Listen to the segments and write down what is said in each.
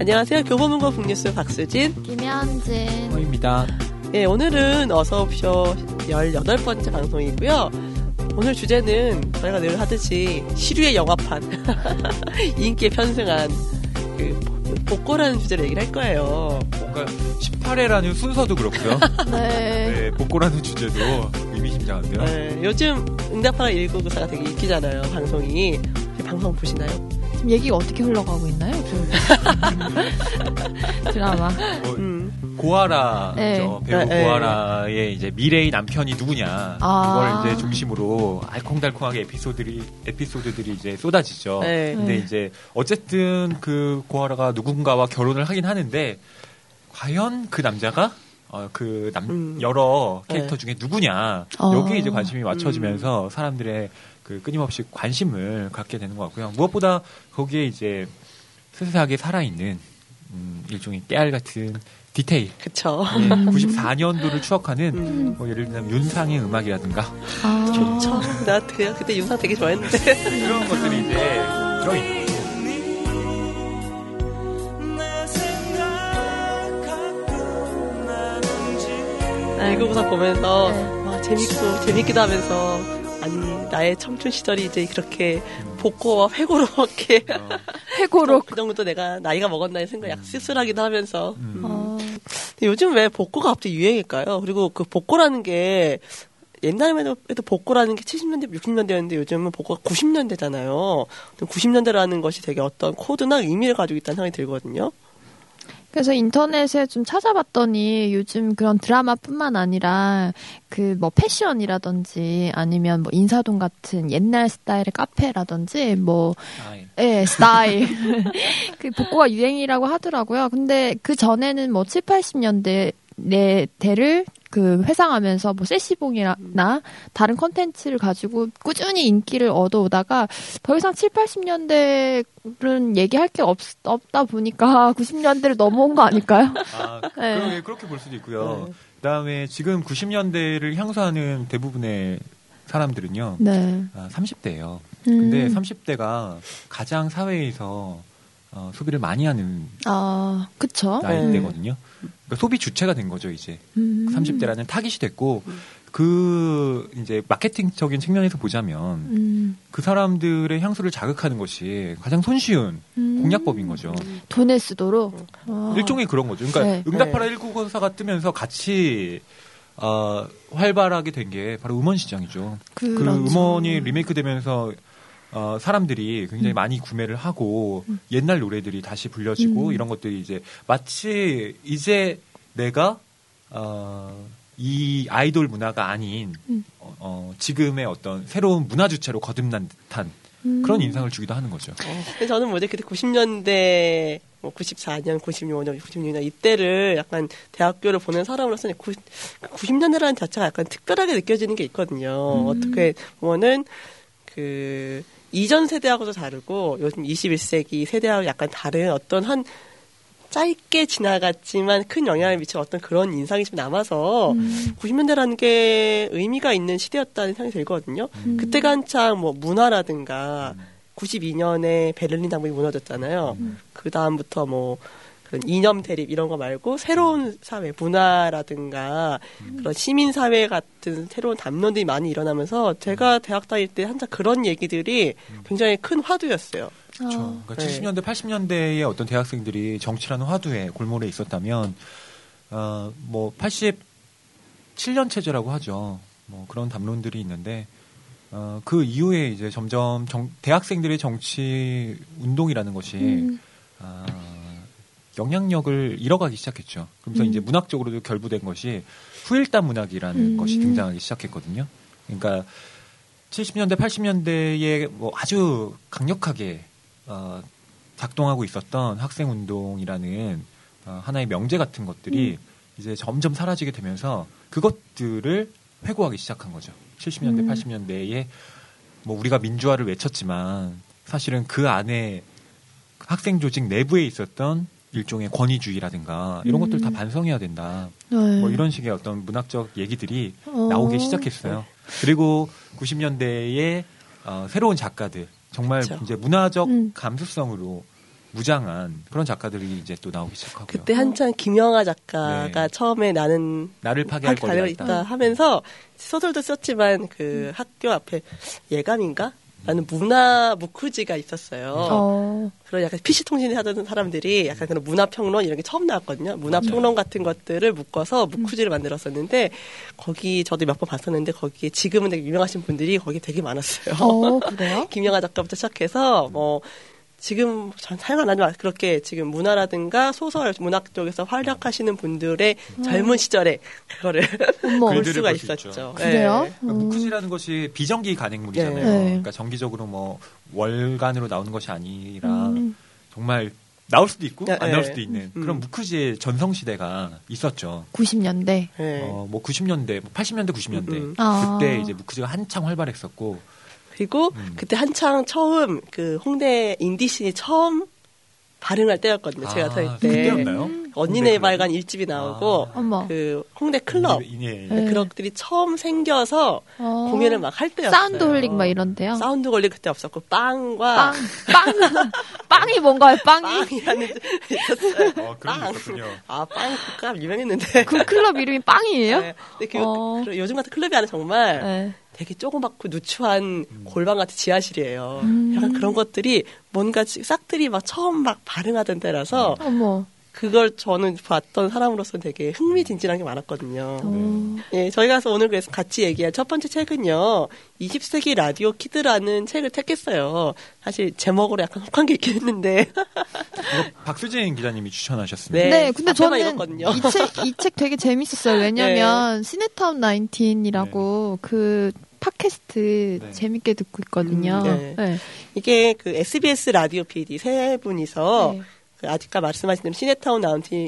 안녕하세요. 교보문고 북뉴스 박수진, 김현진. 호입니다. 예, 오늘은 어서옵쇼 18번째 방송이고요. 오늘 주제는 저희가 늘 하듯이 시류의 영화판, 인기에 편승한 그 복고라는 주제로 얘기를 할 거예요. 뭔가 18회라는 순서도 그렇고요. 네. 네, 복고라는 주제도 의미심장한데요. 예, 요즘 응답하라 1994가 되게 인기잖아요, 방송이. 방송 보시나요? 지금 얘기가 어떻게 흘러가고 있나요? 그 드라마. 뭐, 음. 고아라, 네. 죠 배우 네, 네. 고아라의 이제 미래의 남편이 누구냐. 아. 이걸 이제 중심으로 알콩달콩하게 에피소드들이, 에피소드들이 이제 쏟아지죠. 네. 근데 네. 이제 어쨌든 그 고아라가 누군가와 결혼을 하긴 하는데 과연 그 남자가 어, 그 남, 음. 여러 캐릭터 네. 중에 누구냐. 어. 여기에 이제 관심이 맞춰지면서 사람들의 그 끊임없이 관심을 갖게 되는 것 같고요. 무엇보다 거기에 이제 세세하게 살아있는 음, 일종의 깨알 같은 디테일. 그쵸. 예, 94년도를 추억하는 음. 뭐 예를 들면 윤상의 음악이라든가 아. 좋죠. 나 그냥 그때 윤상 되게 좋아했는데. 그런 것들이 이제 들어있는 거죠. 알고보사 보면서 네. 와 재밌고 재밌기도 하면서 아니 나의 청춘 시절이 이제 그렇게 복고와 회고로 이렇게 어, 해고로. 그 정도 내가 나이가 먹었나 생각 약 씁쓸하기도 하면서 음. 어. 근데 요즘 왜 복고가 갑자기 유행일까요? 그리고 그 복고라는 게 옛날에도 복고라는 게 70년대, 60년대였는데 요즘은 복고가 90년대잖아요. 90년대라는 것이 되게 어떤 코드나 의미를 가지고 있다는 생각이 들거든요. 그래서 인터넷에 좀 찾아봤더니 요즘 그런 드라마뿐만 아니라 그 뭐 패션이라든지 아니면 뭐 인사동 같은 옛날 스타일의 카페라든지 뭐 예, 스타일. 그 복고가 유행이라고 하더라고요. 근데 그 전에는 뭐 7, 80년대 내 대를 그 회상하면서 뭐 세시봉이나 다른 컨텐츠를 가지고 꾸준히 인기를 얻어오다가 더 이상 7, 80년대는 얘기할 게 없, 없다 보니까 90년대를 넘어온 거 아닐까요? 아, 네. 그렇게, 그렇게 볼 수도 있고요. 네. 그다음에 지금 90년대를 향수하는 대부분의 사람들은요. 네. 아, 30대예요. 근데 음. 30대가 가장 사회에서 어, 소비를 많이 하는 아, 그쵸. 나이대거든요. 그러니까 소비 주체가 된 거죠, 이제. 음. 30대라는 타깃이 됐고 그 이제 마케팅적인 측면에서 보자면 음. 그 사람들의 향수를 자극하는 것이 가장 손쉬운 음. 공략법인 거죠. 돈을 쓰도록. 아. 일종의 그런 거죠. 그러니까 네. 응답하라 1994가 뜨면서 같이 어, 활발하게 된 게 바로 음원 시장이죠. 그 그렇죠. 음원이 리메이크 되면서 어, 사람들이 굉장히 음. 많이 구매를 하고 옛날 노래들이 다시 불려지고 음. 이런 것들이 이제 마치 이제 내가 어, 이 아이돌 문화가 아닌 음. 어, 어, 지금의 어떤 새로운 문화 주체로 거듭난 듯한 음. 그런 인상을 주기도 하는 거죠. 근데 저는 뭐지 그때 90년대 뭐 94년, 96년, 96년 이때를 약간 대학교를 보낸 사람으로서는 90년대라는 자체가 약간 특별하게 느껴지는 게 있거든요. 음. 어떻게 보면은 그 이전 세대하고도 다르고 요즘 21세기 세대하고 약간 다른 어떤 한 짧게 지나갔지만 큰 영향을 미친 어떤 그런 인상이 좀 남아서 음. 90년대라는 게 의미가 있는 시대였다는 생각이 들거든요. 음. 그때가 한창 뭐 문화라든가 92년에 베를린 장벽이 무너졌잖아요. 그 다음부터 뭐 그런 이념 대립 이런 거 말고 새로운 사회, 문화라든가 그런 시민 사회 같은 새로운 담론들이 많이 일어나면서 제가 대학 다닐 때 한창 그런 얘기들이 굉장히 큰 화두였어요. 그렇죠. 아. 그러니까 네. 70년대, 80년대의 어떤 대학생들이 정치라는 화두에 골몰에 있었다면, 어, 뭐, 87년 체제라고 하죠. 뭐, 그런 담론들이 있는데, 어, 그 이후에 이제 점점 정- 대학생들의 정치 운동이라는 것이, 음. 아, 영향력을 잃어가기 시작했죠. 그러면서 음. 이제 문학적으로도 결부된 것이 후일담 문학이라는 음. 것이 등장하기 시작했거든요. 그러니까 70년대, 80년대에 뭐 아주 강력하게 어, 작동하고 있었던 학생 운동이라는 어, 하나의 명제 같은 것들이 이제 점점 사라지게 되면서 그것들을 회고하기 시작한 거죠. 70년대, 음. 80년대에 뭐 우리가 민주화를 외쳤지만 사실은 그 안에 학생 조직 내부에 있었던 일종의 권위주의라든가 이런 음. 것들 다 반성해야 된다. 네. 뭐 이런 식의 어떤 문학적 얘기들이 어. 나오기 시작했어요. 그리고 90년대에 어, 새로운 작가들 정말 그쵸. 이제 문화적 음. 감수성으로 무장한 그런 작가들이 이제 또 나오기 시작하고요. 그때 한창 김영하 작가가 네. 처음에 나는 나를 파괴할 권리가 있다 있다. 하면서 소설도 썼지만 그 학교 앞에 예감인가? 라는 문화 무크지가 있었어요. 어. 그런 약간 PC통신을 하던 사람들이 약간 그런 문화 평론 이런 게 처음 나왔거든요. 문화 평론 같은 것들을 묶어서 무크지를 만들었었는데 거기 저도 몇 번 봤었는데 거기에 지금은 되게 유명하신 분들이 거기 되게 많았어요. 어, 그래요? 김영하 작가부터 시작해서 뭐 지금 전 사용 안 하지만 그렇게 지금 문화라든가 소설 문학 쪽에서 활약하시는 분들의 젊은 시절에 그거를. 볼 글들을 수가 볼수 있죠. 있었죠. 그래요? 네. 그러니까 음. 무크지라는 것이 비정기 간행물이잖아요. 네. 네. 그러니까 정기적으로 뭐 월간으로 나오는 것이 아니라 음. 정말 나올 수도 있고 네, 안 나올 네. 수도 있는 음. 그런 무크지의 전성 시대가 있었죠. 90년대. 네. 어, 뭐 90년대, 80년대, 90년대 음, 음. 아. 그때 이제 무크지가 한창 활발했었고 그리고 음. 그때 한창 처음 그 홍대 인디씬이 처음 발흥할 때였거든요. 제가 아, 다닐 때 그때였나요? 언니네 이발관 일집이 나오고 아. 그 홍대 클럽 예, 예. 네. 그런 것들이 처음 생겨서 어. 공연을 막 할 때였어요. 사운드 홀릭 막 이런데요. 사운드 홀릭 그때 없었고 빵과 빵, 빵, 빵이 뭔가요, 빵이? 빵이라는 게 있었어요. 어, 빵. 있었군요. 아, 빵 국가 유명했는데. 그 클럽 이름이 빵이에요? 네. 근데 그, 어. 그 요즘 같은 클럽이 아니라 정말 네. 되게 조그맣고 누추한 골방 같은 지하실이에요. 음. 약간 그런 것들이 뭔가 지- 싹들이 막 처음 막 발흥하던 때라서 어머. 그걸 저는 봤던 사람으로서 되게 흥미진진한 게 많았거든요. 어. 예, 저희가 그래서 오늘 그래서 같이 얘기할 첫 번째 책은요, 20세기 라디오 키드라는 책을 택했어요. 사실 제목으로 약간 혹한 게 있긴 했는데. 박수진 기자님이 추천하셨습니다. 네. 네, 근데 저는 읽었거든요. 이 책, 이 책 되게 재밌었어요. 왜냐면, 시네타운 19이라고 그 팟캐스트 네. 재밌게 듣고 있거든요. 음, 네. 네. 이게 그 SBS 라디오 PD 세 분이서 네. 그 아까 말씀하신 대로 시네타운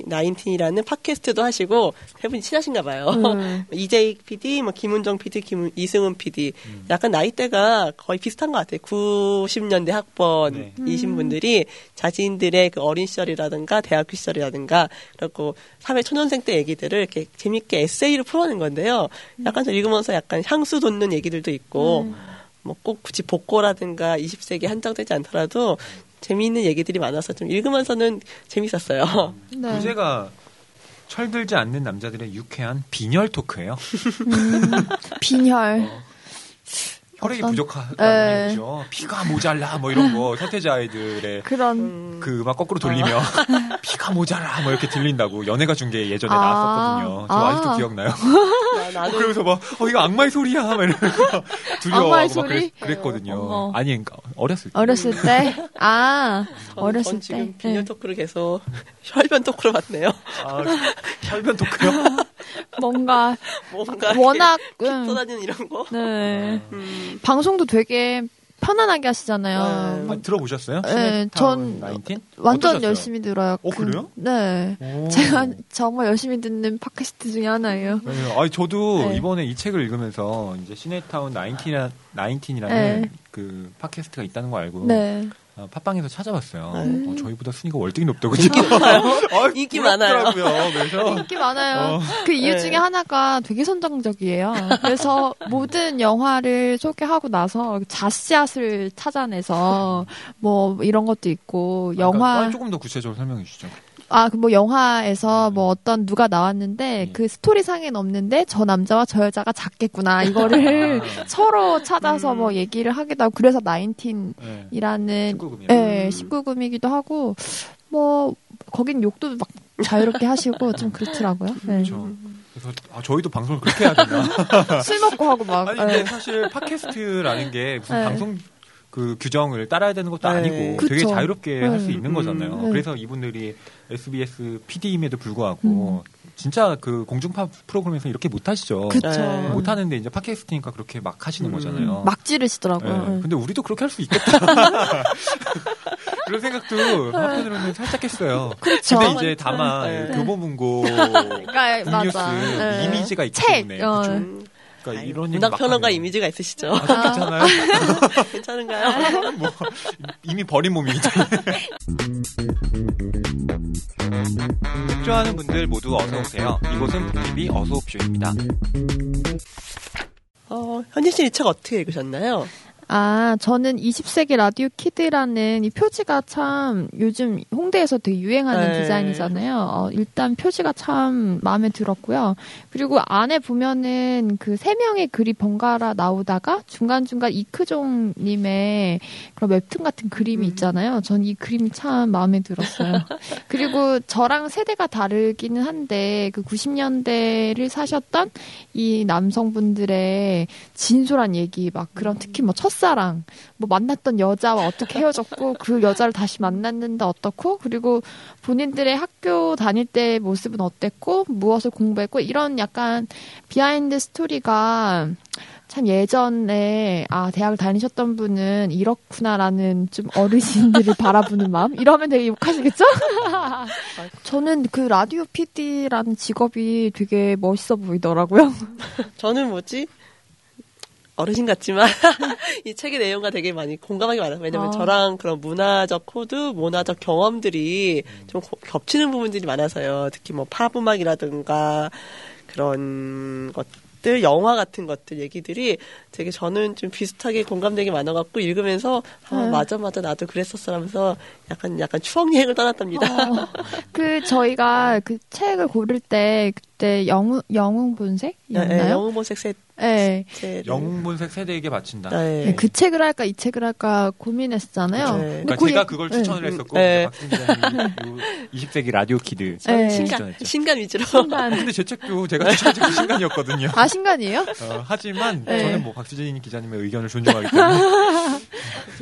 나인틴이라는 팟캐스트도 하시고 세 분이 친하신가 봐요. 음. 이재익 PD, 뭐 김은정 PD, 김 이승훈 PD. 음. 약간 나이대가 거의 비슷한 것 같아요. 90년대 학번이신 네. 분들이 자신들의 그 어린 시절이라든가 대학교 시절이라든가 그리고 사회 초년생 때 얘기들을 이렇게 재밌게 에세이로 풀어낸 건데요. 약간 저 읽으면서 약간 향수 돋는 얘기들도 있고 음. 뭐꼭 굳이 복고라든가 20세기 한정되지 않더라도 재미있는 얘기들이 많아서 좀 읽으면서는 재밌었어요. 네. 부제가 철들지 않는 남자들의 유쾌한 빈혈 토크예요. 음, 빈혈. 혈액이 어떤- 부족하다는 네. 얘기죠. 피가 모자라 뭐 이런 거 서태지 아이들의 그런. 음, 그막 거꾸로 돌리면 피가 모자라 뭐 이렇게 들린다고 연애가 중계 예전에 아. 나왔었거든요. 저 아. 아직도 기억나요. 나- 어, 그러면서 막 어, 이거 악마의 소리야 막 이러면서 두려워하고 악마의 막 소리? 그랬, 거든요 어머. 아니 그러니까 어렸을 때. 어렸을 때? 아, 전, 어렸을 전 때. 지금 네. 토크를 계속 혈변 토크로 봤네요. 아, 혈변 토크요? 뭔가, 뭔가 워낙, 피 음, 쏟아지는 이런 거. 네. 음, 방송도 되게 편안하게 하시잖아요. 네. 아, 들어보셨어요? 네, 전 19? 완전 어떠셨어요? 열심히 들어요. 어, 그래요? 네. 오. 제가 정말 열심히 듣는 팟캐스트 중에 하나예요. 네, 아니 저도 네. 이번에 이 책을 읽으면서 이제 시네타운 19이라, 19이라는 네. 그 팟캐스트가 있다는 거 알고 네. 아, 팟빵에서 찾아봤어요. 네. 어, 저희보다 순위가 월등히 높더군요. 아, 인기 많아요. 그래서 인기 많아요. 어. 그 이유 네. 중에 하나가 되게 선정적이에요. 그래서 모든 영화를 소개하고 나서 자씨앗을 찾아내서 뭐 이런 것도 있고 그러니까 영화 아, 조금 더 구체적으로 설명해 주시죠. 아, 그 뭐 영화에서 뭐 어떤 누가 나왔는데 네. 그 스토리상엔 없는데 저 남자와 저 여자가 작겠구나. 이거를 아. 서로 찾아서 음. 뭐 얘기를 하기도 하고 그래서 나인틴이라는 네. 19금이요. 예, 음. 19금이기도 하고 뭐 거긴 욕도 막 자유롭게 하시고 좀 그렇더라고요. 네. 그렇죠. 그래서 아, 저희도 방송을 그렇게 해야 되나? 술 먹고 하고 막 아니 예. 근데 사실 팟캐스트라는 게 무슨 네. 방송 그 규정을 따라야 되는 것도 네. 아니고 되게 그쵸. 자유롭게 할수 네. 있는 거잖아요. 네. 그래서 이분들이 SBS PD임에도 불구하고 진짜 그 공중파 프로그램에서 이렇게 못 하시죠. 그쵸. 네. 못 하는데 이제 팟캐스트니까 그렇게 막 하시는 음. 거잖아요. 막 지르시더라고요. 네. 예. 근데 우리도 그렇게 할 수 있겠다. 그런 생각도 한편으로는 살짝 했어요. 그렇죠. 근데 이제 다만 네. 교보문고 그러니까. 예. 이미지가 있기 책, 때문에 어. 음, 그러니까 아이, 이런 문학 막 평론가 이미지가 있으시죠? 아, 좀 괜찮아요? 괜찮은가요? 뭐 이미 버린 몸이기 때문에. 좋아하는 분들 모두 어서 오세요. 이곳은 북TV 어서옵쇼입니다. 어, 현진 씨이책 어떻게 읽으셨나요? 아, 저는 20세기 라디오 키드라는 이 표지가 참 요즘 홍대에서 되게 유행하는 네. 디자인이잖아요. 어, 일단 표지가 참 마음에 들었고요. 그리고 안에 보면은 그 세 명의 글이 번갈아 나오다가 중간중간 이크종 님의 그런 웹툰 같은 그림이 음. 있잖아요. 전 이 그림이 참 마음에 들었어요. 그리고 저랑 세대가 다르기는 한데 그 90년대를 사셨던 이 남성분들의 진솔한 얘기 막 그런 특히 뭐첫 사랑 뭐 만났던 여자와 어떻게 헤어졌고 그 여자를 다시 만났는데 어떻고 그리고 본인들의 학교 다닐 때 모습은 어땠고 무엇을 공부했고 이런 약간 behind story가 참 예전에 아 대학을 다니셨던 분은 이렇구나라는 좀 어르신들을 바라보는 마음 이러면 되게 욕하시겠죠? 저는 그 라디오 PD라는 직업이 되게 멋있어 보이더라고요. 저는 뭐지? 어르신 같지만 이 책의 내용과 되게 많이 공감하기 많아요. 왜냐면 아. 저랑 그런 문화적 코드, 문화적 경험들이 좀 고- 겹치는 부분들이 많아서요. 특히 뭐 팝 음악이라든가 그런 것들, 영화 같은 것들 얘기들이 되게 저는 좀 비슷하게 공감되게 많아갖고 읽으면서 아, 네. 맞아 맞아 나도 그랬었어라면서 약간 약간 추억 여행을 떠났답니다. 어, 그 저희가 그 책을 고를 때 그때 영웅 영웅 네, 본색이었나요? 영웅 본색 네. 세트를 영웅 본색 세대에게 바친다. 네. 네, 그 책을 할까 이 책을 할까 고민했었잖아요. 그쵸. 근데 그러니까 그 제가 얘기- 그걸 네. 추천을 했었고 네. 박승 기자님이 요 20세기 라디오 키드 네. 신간. 신간 위주로 신간. 근데 제 책도 제가 그 신간이었거든요. 아 신간이에요? 어, 하지만 네. 저는 뭐 박수진 기자님의 의견을 존중하기 때문에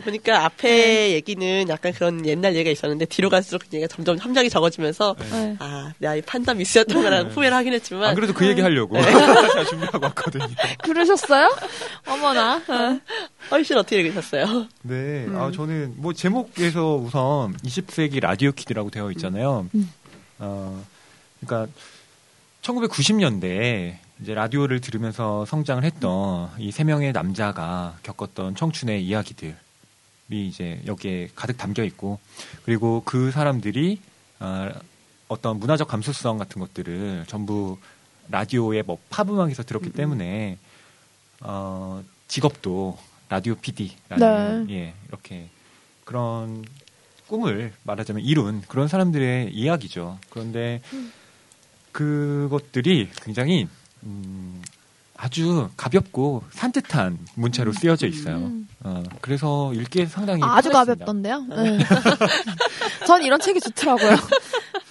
보니까 앞에 얘기는 약간 그런 옛날 얘기가 있었는데 뒤로 갈수록 그 얘기가 점점 함정이 적어지면서 네. 아, 내 아이 판단 미스였던 거라고 네. 후회를 하긴 했지만 안 그래도 그 얘기 하려고 네. 제가 준비하고 왔거든요. 그러셨어요? 어머나. 어. 훨씬 어떻게 읽으셨어요? 네, 음. 아, 저는 뭐 제목에서 우선 20세기 라디오 키드라고 되어 있잖아요. 음. 어, 그러니까 1990년대에 이제 라디오를 들으면서 성장을 했던 이 세 명의 남자가 겪었던 청춘의 이야기들이 이제 여기에 가득 담겨 있고 그리고 그 사람들이 어, 어떤 문화적 감수성 같은 것들을 전부 라디오의 뭐 팝음악에서 들었기 때문에 어, 직업도 라디오 PD라는 예 이렇게 그런 꿈을 말하자면 이룬 그런 사람들의 이야기죠. 그런데 그것들이 굉장히 음, 아주 가볍고 산뜻한 문체로 쓰여져 있어요. 음. 어, 그래서 읽기에 상당히 아, 아주 편했습니다. 가볍던데요? 네. 전 이런 책이 좋더라고요.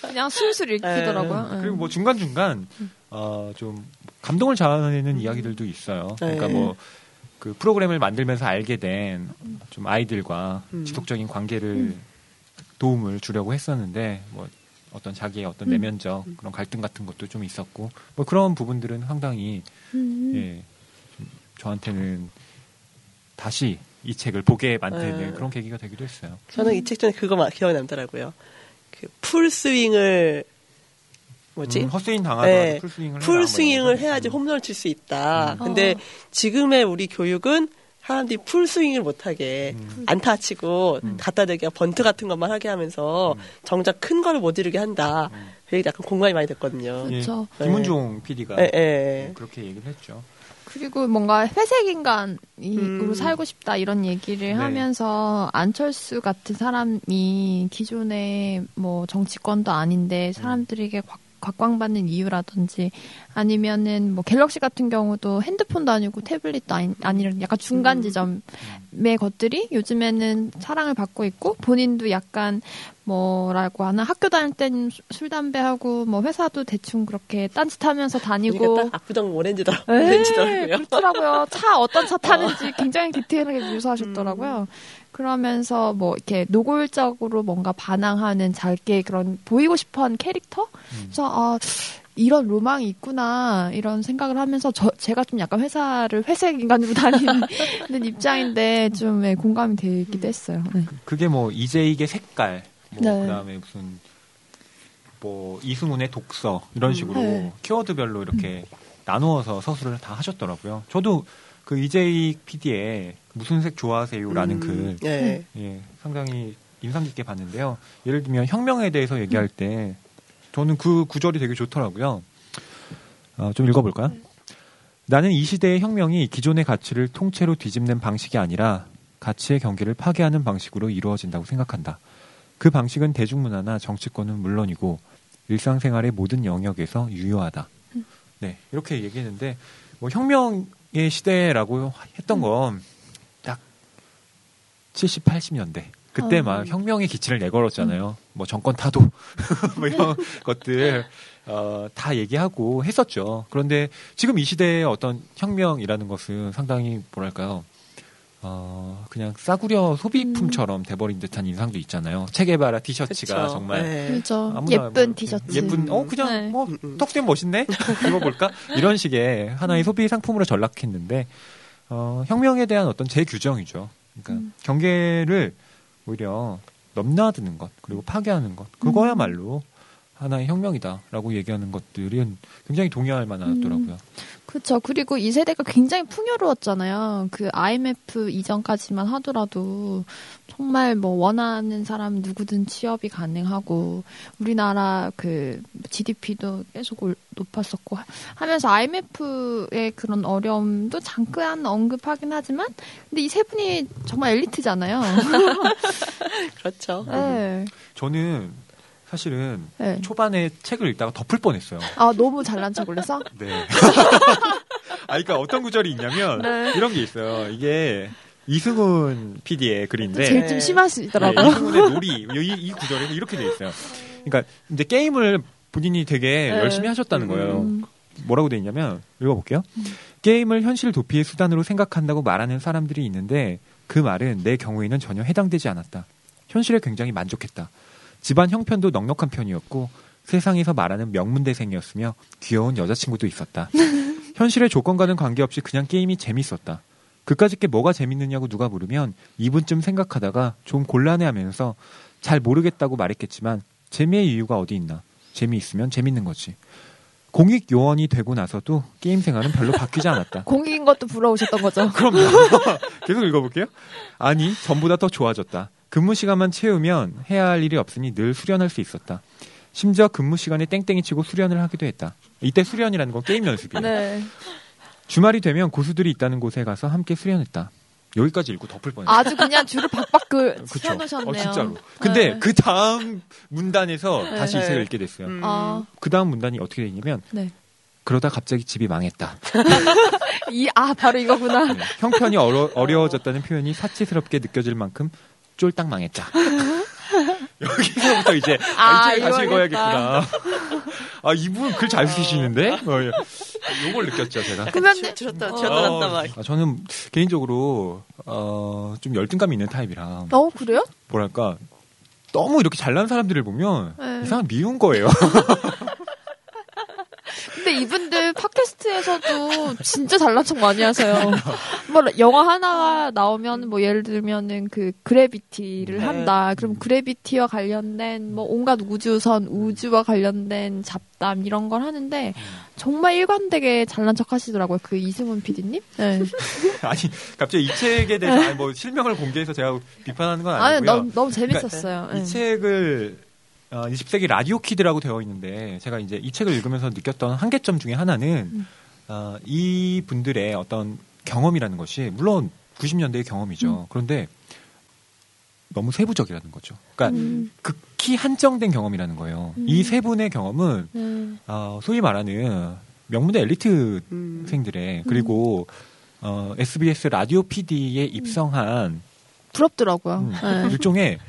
그냥 술술 읽히더라고요. 네. 그리고 뭐 중간 중간 어, 좀 감동을 자아내는 이야기들도 있어요. 그러니까 네. 뭐그 프로그램을 만들면서 알게 된 좀 아이들과 음. 지속적인 관계를 도움을 주려고 했었는데 뭐 어떤 자기의 어떤 음. 내면적 그런 갈등 같은 것도 좀 있었고 뭐 그런 부분들은 상당히 음. 예, 좀 저한테는 다시 이 책을 보게 만드는 네. 그런 계기가 되기도 했어요. 저는 이책 중에 그거 막 기억이 남더라고요. 그 풀스윙을 뭐지? 음, 헛스윙 당하더라도 네. 풀스윙을 뭐 풀스윙을 거. 해야지 음. 홈런을 칠 수 있다. 음. 근데 어. 지금의 우리 교육은 사람들이 풀 스윙을 못하게 음. 안타 치고 음. 갖다 대기가 번트 같은 것만 하게 하면서 음. 정작 큰 거를 못 이루게 한다. 음. 그 얘기 약간 공감이 많이 됐거든요. 예, 그쵸. 김은종 PD가 예, 예. 그렇게 얘기를 했죠. 그리고 뭔가 회색 인간으로 음. 살고 싶다 이런 얘기를 네. 하면서 안철수 같은 사람이 기존의 뭐 정치권도 아닌데 사람들에게 곽- 곽광받는 이유라든지 아니면은 뭐 갤럭시 같은 경우도 핸드폰도 아니고 태블릿도 아니, 아니라 약간 중간 음. 지점의 것들이 요즘에는 사랑을 받고 있고 본인도 약간 뭐라고 하나 학교 다닐 땐 술 담배 하고 뭐 회사도 대충 그렇게 딴짓하면서 다니고 압구정 오렌지더라, 네, 오렌지더라고요. 그렇더라고요. 차 어떤 차 타는지 굉장히 디테일하게 묘사하셨더라고요. 그러면서 뭐 이렇게 노골적으로 뭔가 반항하는 짧게 그런 보이고 싶어하는 캐릭터. 음. 그래서 아 이런 로망이 있구나 이런 생각을 하면서 저 제가 좀 약간 회사를 회색 인간으로 다니는 입장인데 좀 예, 공감이 되기도 했어요. 네. 그게 뭐 이재익의 색깔, 뭐 네. 그다음에 무슨 뭐 이승훈의 독서 이런 식으로 네. 키워드별로 이렇게 나누어서 서술을 다 하셨더라고요. 저도 그 이재익 PD의 무슨 색 좋아하세요라는 음, 글 예. 예, 상당히 인상 깊게 봤는데요. 예를 들면 혁명에 대해서 얘기할 때 저는 그 구절이 되게 좋더라고요. 어, 좀 읽어볼까요? 나는 이 시대의 혁명이 기존의 가치를 통째로 뒤집는 방식이 아니라 가치의 경계를 파괴하는 방식으로 이루어진다고 생각한다. 그 방식은 대중문화나 정치권은 물론이고 일상생활의 모든 영역에서 유효하다. 네, 이렇게 얘기했는데 뭐 혁명의 시대라고 했던 건딱 70, 80년대 그때 어. 막 혁명의 기치를 내걸었잖아요. 뭐 정권 타도 뭐 이런 것들 어, 다 얘기하고 했었죠. 그런데 지금 이 시대의 어떤 혁명이라는 것은 상당히 뭐랄까요? 어, 그냥 싸구려 소비품처럼 돼버린 듯한 인상도 있잖아요. 체게바라 티셔츠가 그쵸. 정말 네. 아무나 예쁜 뭐 티셔츠. 예쁜 어 그냥 네. 뭐 음, 음. 턱수염 멋있네 입어볼까 이런 식의 하나의 소비 상품으로 전락했는데 어, 혁명에 대한 어떤 재규정이죠. 그러니까 음. 경계를 오히려 넘나드는 것 그리고 파괴하는 것 그거야말로 하나의 혁명이다라고 얘기하는 것들은 굉장히 동의할 만하더라고요. 그렇죠. 그리고 이 세대가 굉장히 풍요로웠잖아요. 그 IMF 이전까지만 하더라도 정말 뭐 원하는 사람 누구든 취업이 가능하고 우리나라 그 GDP도 계속 올- 높았었고 하- 하면서 IMF의 그런 어려움도 잠깐 언급하긴 하지만 근데 이 세 분이 정말 엘리트잖아요. 그렇죠. 네. 저는 사실은 네. 초반에 책을 읽다가 덮을 뻔했어요. 아 너무 잘난 척을 해서 네. 아, 그러니까 어떤 구절이 있냐면 네. 이런 게 있어요. 이게 이승훈 PD의 글인데 제일 네. 좀 네, 심하시더라고요. 이승훈의 놀이 이, 이 구절에는 이렇게 돼 있어요. 그러니까 이제 게임을 본인이 되게 네. 열심히 하셨다는 거예요. 음. 뭐라고 돼 있냐면 읽어볼게요. 게임을 현실 도피의 수단으로 생각한다고 말하는 사람들이 있는데 그 말은 내 경우에는 전혀 해당되지 않았다. 현실에 굉장히 만족했다. 집안 형편도 넉넉한 편이었고 세상에서 말하는 명문대생이었으며 귀여운 여자친구도 있었다. 현실의 조건과는 관계없이 그냥 게임이 재밌었다. 그까짓 게 뭐가 재밌느냐고 누가 물으면 2분쯤 생각하다가 좀 곤란해하면서 잘 모르겠다고 말했겠지만 재미의 이유가 어디 있나? 재미있으면 재밌는 거지. 공익 요원이 되고 나서도 게임 생활은 별로 바뀌지 않았다. 공익인 것도 부러우셨던 거죠. 그럼요. 계속 읽어볼게요. 아니, 전보다 더 좋아졌다. 근무 시간만 채우면 해야 할 일이 없으니 늘 수련할 수 있었다. 심지어 근무 시간에 땡땡이 치고 수련을 하기도 했다. 이때 수련이라는 건 게임 연습이에요. 네. 주말이 되면 고수들이 있다는 곳에 가서 함께 수련했다. 여기까지 읽고 덮을 뻔했어요. 아주 그냥 줄을 박박 그 그쵸? 세워놓으셨네요. 어, 진짜로. 근데 네. 그 다음 문단에서 네. 다시 이 책을 네. 읽게 됐어요. 음. 아, 그 다음 문단이 어떻게 돼 있냐면 네. 그러다 갑자기 집이 망했다. 이, 아, 바로 이거구나. 네. 형편이 어려, 어려워졌다는 표현이 사치스럽게 느껴질 만큼 쫄딱 망했다. 여기서부터 이제 아, 아, 이 책을 다시 이거겠다. 읽어야겠구나. 아 이분 글 잘 쓰시는데? 어, 예. 요걸 느꼈죠 제가. 그러면 주- 줄었다, 어. 막. 아, 저는 개인적으로 어, 좀 열등감 있는 타입이라 어, 그래요? 뭐랄까 너무 이렇게 잘난 사람들을 보면 네. 이상한 미운 거예요. 근데 이분들 팟캐스트에서도 진짜 잘난 척 많이 하세요. 뭐 영화 하나가 나오면 뭐 예를 들면은 그 그래비티를 네. 한다. 그럼 그래비티와 관련된 뭐 온갖 우주선, 우주와 관련된 잡담 이런 걸 하는데 정말 일관되게 잘난 척 하시더라고요. 그 이승훈 PD님. 네. 아니 갑자기 이 책에 대해서 아니, 뭐 실명을 공개해서 제가 비판하는 건 아니 아니고요. 너무 너무 재밌었어요. 네. 이 책을 어, 20세기 라디오 키드라고 되어 있는데 제가 이제 이 책을 읽으면서 느꼈던 한계점 중에 하나는 음. 어, 이 분들의 어떤 경험이라는 것이 물론 90년대의 경험이죠. 음. 그런데 너무 세부적이라는 거죠. 그러니까 음. 극히 한정된 경험이라는 거예요. 음. 이세 분의 경험은 네. 어, 소위 말하는 명문대 엘리트 음. 학생들의 그리고 어, SBS 라디오 PD에 입성한 부럽더라고요. 음, 네. 일종의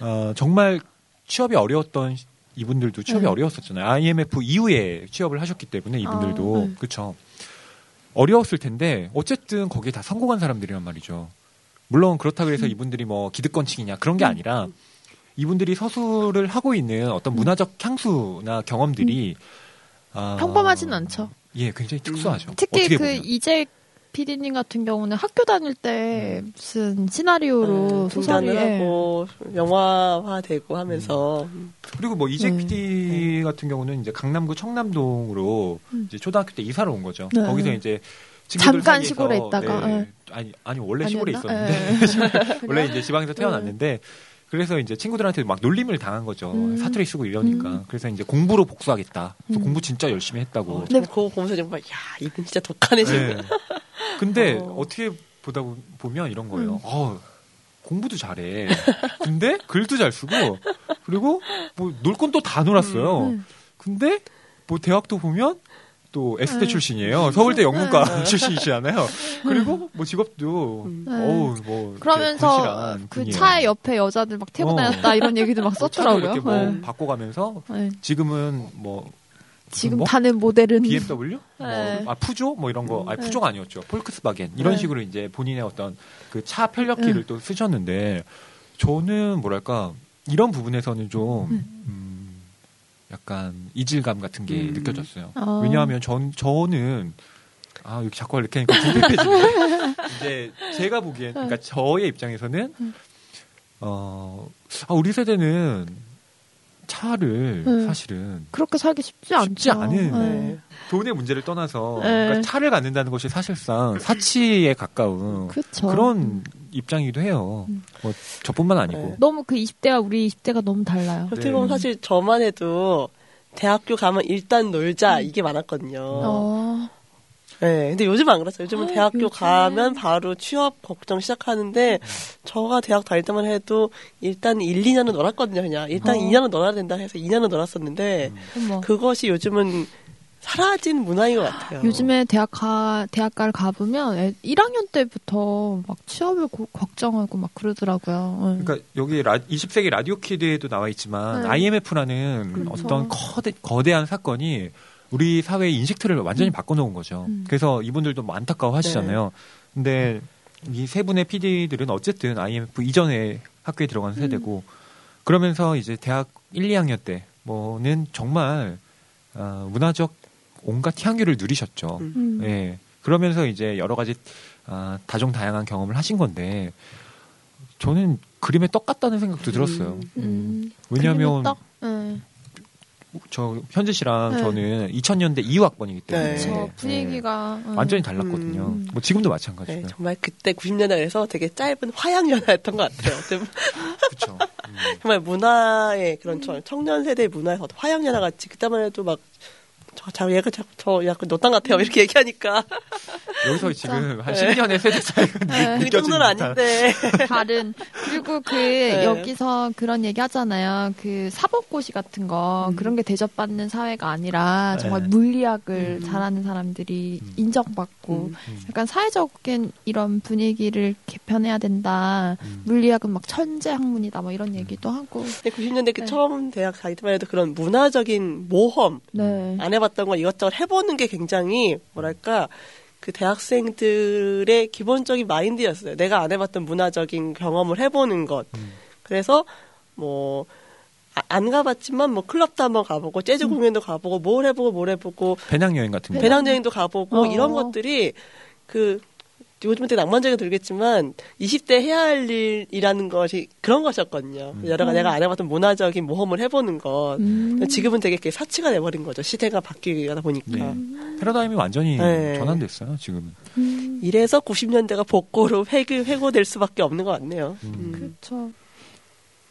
어, 정말 취업이 어려웠던 시- 이분들도 취업이 네. 어려웠었잖아요. IMF 이후에 취업을 하셨기 때문에 이분들도 아, 네. 그렇죠. 어려웠을 텐데 어쨌든 거기에 다 성공한 사람들이란 말이죠. 물론 그렇다 그래서 음. 이분들이 뭐 기득권층이냐 그런 게 아니라 이분들이 서술을 하고 있는 어떤 문화적 향수나 경험들이 아, 음. 평범하진 않죠. 예, 굉장히 특수하죠. 특히 그 보면. 이재 PD님 같은 경우는 학교 다닐 때 무슨 시나리오로 네, 소설이 등단을 예. 하고 영화화 되고 하면서 그리고 뭐 이재 네. PD 같은 경우는 이제 강남구 청남동으로 음. 이제 초등학교 때 이사를 온 거죠. 네. 거기서 이제 잠깐 사이에서, 시골에 있다가, 네. 네. 아니 아니 원래 시골에 아니었나? 있었는데 원래 이제 지방에서 태어났는데 그래서 이제 친구들한테 막 놀림을 당한 거죠. 음. 사투리 쓰고 이러니까. 그래서 이제 공부로 복수하겠다. 그래서 음. 공부 진짜 열심히 했다고. 네. 그거 보면서 정말 야 이분 진짜 독하네 지금. 네. 근데 어. 어. 떻게 보다 보- 보면 이런 거예요. 음. 어, 공부도 잘해. 근데 글도 잘 쓰고 그리고 뭐 놀 건 또 다 놀았어요. 음. 근데 뭐 대학도 보면 또 S대 음. 출신이에요. 서울대 영문과 음. 출신이시잖아요. 그리고 뭐 직업도 음. 어우 뭐 그러면서 그. 차에 옆에 여자들 막 태고 어. 다녔다 이런 얘기도 막 뭐 썼더라고요. 이렇게 뭐 네. 바꿔가면서 네. 지금은 뭐 지금 뭐? 타는 모델은 BMW? 뭐, 네. 아, 푸조? 뭐 이런 거. 아, 네. 푸조가 아니었죠. 폴크스바겐. 이런 네. 식으로 이제 본인의 어떤 그 차 편력기를 네. 또 쓰셨는데, 저는 뭐랄까, 이런 부분에서는 좀, 음, 약간 이질감 같은 게 음. 느껴졌어요. 어. 왜냐하면 전, 저는, 아, 여기 자꾸 이렇게 하니까 궁금해지네. 이제 제가 보기엔, 그러니까 저의 입장에서는, 음. 어, 아, 우리 세대는 차를 음. 사실은 그렇게 살기 쉽지 않죠. 쉽지 않은 네. 돈의 문제를 떠나서 네. 그러니까 차를 갖는다는 것이 사실상 사치에 가까운 그렇죠. 그런 입장이기도 해요. 음. 뭐 저뿐만 아니고. 네. 너무 그 20대와 우리 20대가 너무 달라요. 어떻게 네. 보면 사실 저만 해도 대학교 가면 일단 놀자 이게 많았거든요. 어. 네, 근데 요즘 안 그렇어요. 요즘은 아, 대학교 요즘. 가면 바로 취업 걱정 시작하는데 저가 대학 다닐 때만 해도 일단 1, 2년은 놀았거든요. 그냥 일단 어. 2년은 놀아야 된다 해서 2년은 놀았었는데 어머. 그것이 요즘은 사라진 문화인 것 같아요. 요즘에 대학 가 대학가를 가보면 애- 1학년 때부터 막 취업을 고- 걱정하고 막 그러더라고요. 응. 그러니까 여기 라, 20세기 라디오 키드에도 나와 있지만 네. IMF라는 그렇죠. 어떤 거대, 거대한 사건이 우리 사회의 인식틀을 완전히 바꿔놓은 거죠. 음. 그래서 이분들도 뭐 안타까워하시잖아요. 근데 이 세 분의 PD들은 어쨌든 IMF 이전에 학교에 들어간 음. 세대고 그러면서 이제 대학 1, 2학년 때 뭐는 정말 어, 문화적 온갖 향유를 누리셨죠. 음. 음. 예. 그러면서 이제 여러 가지 아, 다종다양한 경험을 하신 건데 저는 그림의 떡 같다는 생각도 들었어요. 음. 음. 왜냐하면. 저 현지 씨랑 네. 저는 2000년대 2학번이기 때문에 네. 저 분위기가 응. 완전히 달랐거든요. 음. 뭐 지금도 네, 마찬가지고요. 정말 그때 90년대에서 되게 짧은 화양 연화였던 것 같아요. 좀 그렇죠. 정말 문화의 그런 청- 청년 세대 문화에서 화양 연화 같이 그때만 해도 막 저, 저, 얘가 저, 저 약간 노땅 같아요. 이렇게 얘기하니까. 여기서 지금 한 10년의 세대 차이가 네. 그 느껴지는 아닌데. 다른 그리고 그 네. 여기서 그런 얘기 하잖아요. 그 사법고시 같은 거 음. 그런 게 대접받는 사회가 아니라 정말 네. 물리학을 음. 잘하는 사람들이 음. 인정받고 음. 음. 약간 사회적인 이런 분위기를 개편해야 된다. 음. 물리학은 막 천재 학문이다. 뭐 이런 얘기도 하고. 근데 90년대 그 네. 처음 대학 다닐 때만 해도 그런 문화적인 모험, 네. 안 해봤 던거 이것저것 해보는 게 굉장히 뭐랄까 그 대학생들의 기본적인 마인드였어요. 내가 안 해봤던 문화적인 경험을 해보는 것. 음. 그래서 뭐. 아- 안 가봤지만 뭐 클럽도 한번 가보고 재즈 음. 공연도 가보고 뭘 해보고 뭘 해보고 배낭여행 같은 거. 배낭여행도 가보고 어. 이런 것들이 그 요즘은 되게 낭만적이 들겠지만 20대 해야 할 일이라는 것이 그런 것이었거든요. 음. 여러 가지 내가 안 해봤던 문화적인 모험을 해보는 것. 음. 지금은 되게 이렇게 사치가 돼버린 거죠. 시대가 바뀌다 보니까. 네. 패러다임이 완전히 네. 전환됐어요, 지금은. 음. 이래서 90년대가 복고로 회고, 회고될 수밖에 없는 것 같네요. 음. 음. 그렇죠.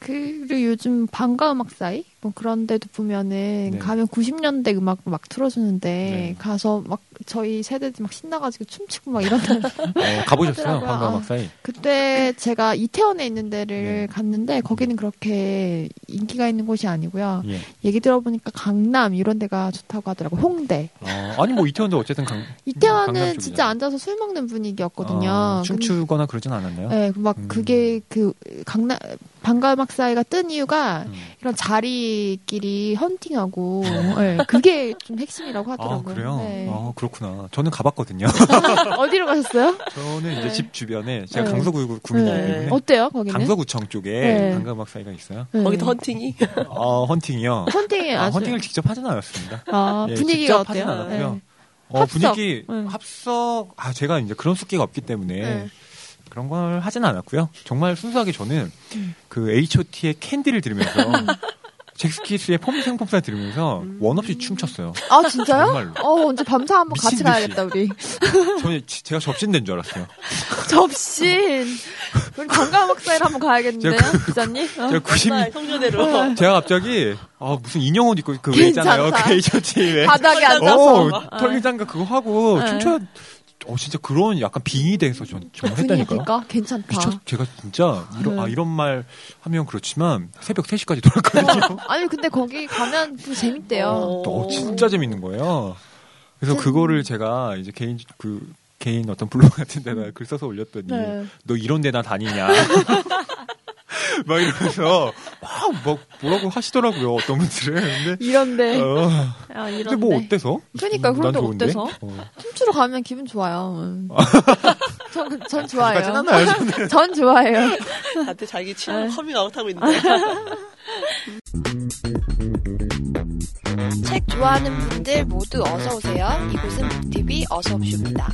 그리고 요즘 방과 음악 사이 뭐 그런 데도 보면은 네. 가면 90년대 음악 막 틀어주는데 네. 가서 막 저희 세대들 막 신나가지고 춤추고 막 이런 데 어, 가보셨어요? 하더라고요. 방과막 사이. 그때 제가 이태원에 있는 데를 네. 갔는데 거기는 그렇게 인기가 있는 곳이 아니고요. 예. 얘기 들어보니까 강남 이런 데가 좋다고 하더라고. 홍대. 어, 아니 뭐 이태원도 어쨌든 강, 강남 이태원은. 진짜 앉아서 술 먹는 분위기였거든요. 어, 근데 춤추거나 그러진 않았나요? 네, 막 음. 그게 그 강남 방과막 사이가 뜬 이유가 음. 이런 자리끼리 헌팅하고 네, 그게 좀 핵심이라고 아, 하더라고요. 그래요? 네. 아, 그렇구나. 저는 가봤거든요. 어디로 가셨어요? 저는 이제 네. 집 주변에 제가 네. 강서구 구민이기 네. 때문에 어때요, 거기는? 강서구청 쪽에 네. 방과막 사이가 있어요. 네. 거기도 헌팅이? 어, 헌팅이요. 헌팅이 아, 아주 헌팅을 직접 하지는 않았습니다. 아, 예, 분위기가 직접 하진 어때요? 않았고요. 네. 어, 합석. 분위기 네. 합석 아 제가 이제 그런 숫기가 없기 때문에 네. 그런 걸 하진 않았고요. 정말 순수하게 저는 음. 그 H.O.T의 캔디를 들으면서 잭스키스의 폼생폼사 들으면서 원 없이 춤췄어요. 아 진짜요? 정말로. 어 언제 밤사 한번 같이. 가야겠다 우리. 저는 지- 제가 접신된 줄 알았어요. 접신. 우리 관광학사일 한번 가야겠는데요, 제가 그- 기자님? 어. 제가 90, 정말 성조대로. 제가 갑자기 아 무슨 인형 옷 입고 그거 있잖아요. 괜찮다. 그 에이전트 왜 바닥에 앉아서. 어, 털리장가 그거 하고 네. 춤춰. 어 진짜 그런 약간 빙의 돼서 전 정말 했다니까요. 분위기가 괜찮다. 미쳤 제가 진짜 이런 네. 아 이런 말 하면 그렇지만 새벽 3시까지 돌았거든요. 아니 근데 거기 가면 또 재밌대요. 어, 진짜 재밌는 거예요. 그래서 그거를 제가 이제 개인 그 개인 어떤 블로그 같은 데다 글 써서 올렸더니 네. 너 이런 데나 다니냐. 막 이러면서 막, 막 뭐라고 하시더라고요 어떤 분들은 근데 이런데. 어, 아, 이런데. 근데 뭐 어때서? 그러니까 난 그런데 좋은데? 어때서? 어. 춤추러 가면 기분 좋아요. 음. 전, 전. 않아요, 저는. 전 좋아해요. 다들 자기 취향 네. 커밍아웃 하고 있는데. 책 좋아하는 분들 모두 어서 오세요. 이곳은 북TV 어서 옵쇼입니다.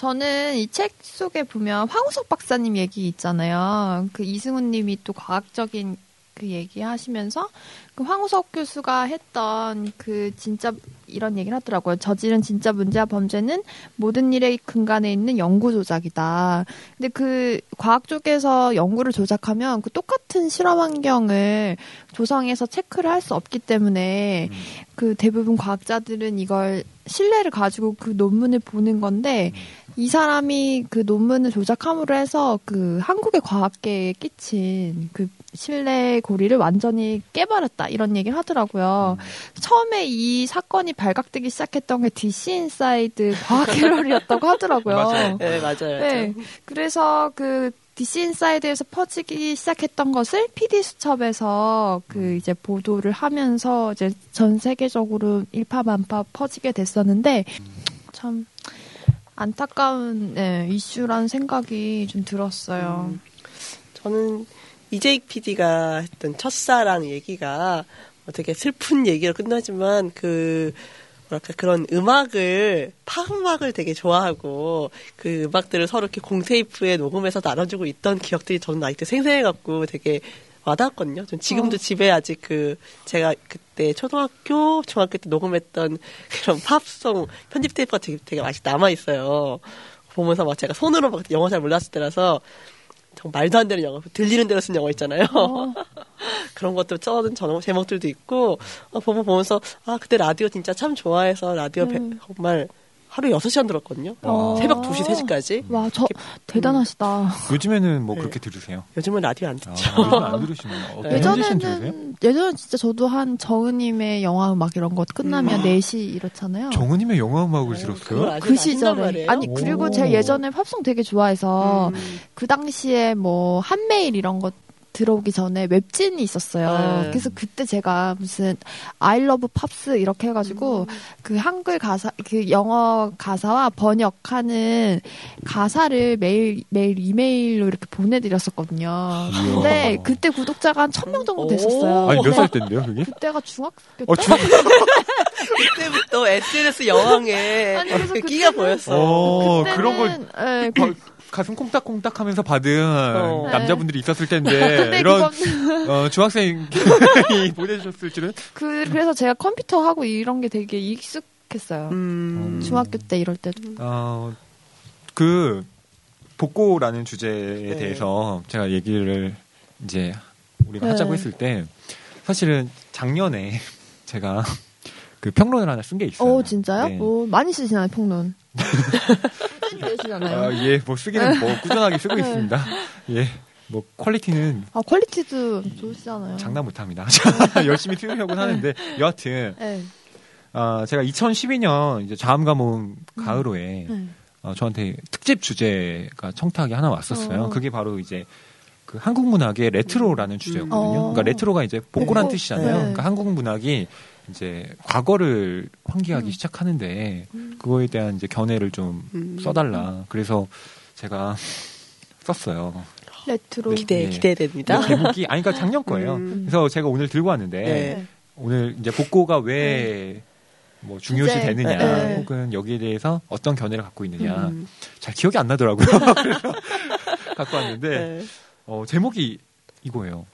저는 이 책 속에 보면 황우석 박사님 얘기 있잖아요. 그 이승훈 님이 또 과학적인 그 얘기 하시면서 그 황우석 교수가 했던 그 진짜 이런 얘기를 하더라고요. 저지른 진짜 문제와 범죄는 모든 일의 근간에 있는 연구 조작이다. 근데 그 과학 쪽에서 연구를 조작하면 그 똑같은 실험 환경을 조성해서 체크를 할 수 없기 때문에 음. 그 대부분 과학자들은 이걸 신뢰를 가지고 그 논문을 보는 건데 이 사람이 그 논문을 조작함으로 해서 그 한국의 과학계에 끼친 그 신뢰 고리를 완전히 깨버렸다 이런 얘기를 하더라고요. 처음에 이 사건이 발각되기 시작했던 게 DC 인사이드 과학 갤러리였다고 하더라고요. 맞아요. 네, 맞아요. 네. 그래서 그 DC 인사이드에서 퍼지기 시작했던 것을 PD 수첩에서 그 이제 보도를 하면서 이제 전 세계적으로 일파만파 퍼지게 됐었는데 참 안타까운 네, 이슈라는 생각이 좀 들었어요. 음. 저는 이재익 PD가 했던 첫사랑 얘기가 어떻게 슬픈 얘기로 끝나지만 그 뭐랄까 그런 음악을 팝 음악을 되게 좋아하고 그 음악들을 서로 이렇게 공테이프에 녹음해서 나눠주고 있던 기억들이 저는 아직도 생생해갖고 되게 와닿았거든요. 전 지금도 어. 집에 아직 그 제가 그때 초등학교 중학교 때 녹음했던 그런 팝송 편집 테이프가 되게, 되게 아직 남아 있어요. 보면서 막 제가 손으로 막 영어 잘 몰랐을 때라서 정말 말도 안 되는 영어, 들리는 대로 쓴 영어 있잖아요. 어. 그런 것도 써둔 저- 제목들도 있고, 어, 보면 보면서, 아, 그때 라디오 진짜 참 좋아해서 라디오 배- 음. 정말 하루에 6시간 들었거든요. 어. 새벽 2시, 3시까지. 와, 저 대단하시다. 요즘에는 뭐 네. 그렇게 들으세요? 요즘은 라디오 안 아, 듣죠. 요즘 안 들으시나요? 어, 네. 예전에는 예전에 진짜 저도 한 정은님의 영화 음악 이런 거 끝나면 4시 이렇잖아요. 정은님의 영화 음악을 그걸 들었어요? 그 시절에 말이에요? 아니 그리고 제가 오. 예전에 팝송 되게 좋아해서 음. 그 당시에 뭐 한메일 이런 거 들어오기 전에 웹진이 있었어요. 네. 그래서 그때 제가 무슨 I love pops 이렇게 해가지고 그 한글 가사 그 영어 가사와 번역하는 가사를 매일 매일 이메일로 이렇게 보내드렸었거든요. 근데. 그때 구독자가 한 천 명 정도 오. 됐었어요. 아니 몇살 네. 때인데요, 그게? 그때가 중학교 때. 어, 중... 그때부터 SNS 여왕에 아니, 그래서 그 끼가 그때는- 보였어. 어, 그때는, 그런 걸 예, 거- 가슴 콩닥콩닥 하면서 받은 어. 남자분들이 있었을 텐데 이런 그건 어, 중학생이 보내주셨을 줄은 그 그래서 제가 컴퓨터 하고 이런 게 되게 익숙했어요. 음. 중학교 때 이럴 때도. 어, 그 복고라는 주제에 네. 대해서 제가 얘기를 이제 우리가 네. 하자고 했을 때 사실은 작년에 제가 그 평론을 하나 쓴 게 있어요. 어 진짜요? 네. 오, 많이 쓰시나요 평론? 꾸준히 내시잖아요. 아, 예, 뭐 쓰기는 뭐 꾸준하게 쓰고 네. 있습니다. 예, 뭐 quality는 아 quality도 좋으시잖아요. 장담 못합니다. 열심히 쓰려고 하는데 여하튼 네. 아, 제가 2012년 이제 자음과모음 가을호에 네. 어, 저한테 특집 주제가 청탁이 하나 왔었어요. 어. 그게 바로 이제 그 한국 문학의 레트로라는 주제였거든요. 어. 그러니까 레트로가 이제 복고란 네. 뜻이잖아요. 네. 그러니까 한국 문학이 이제 과거를 환기하기 음. 시작하는데 그거에 대한 이제 견해를 좀 음. 써달라. 그래서 제가 썼어요. 레트로. 기대, 예. 기대됩니다. 제목이 아니 그러니까 작년 거예요. 음. 그래서 제가 오늘 들고 왔는데 네. 오늘 이제 복고가 왜 뭐 중요시 주제. 되느냐, 네. 혹은 여기에 대해서 어떤 견해를 갖고 있느냐, 음. 잘 기억이 안 나더라고요. 갖고 왔는데 네. 어, 제목이 이거예요.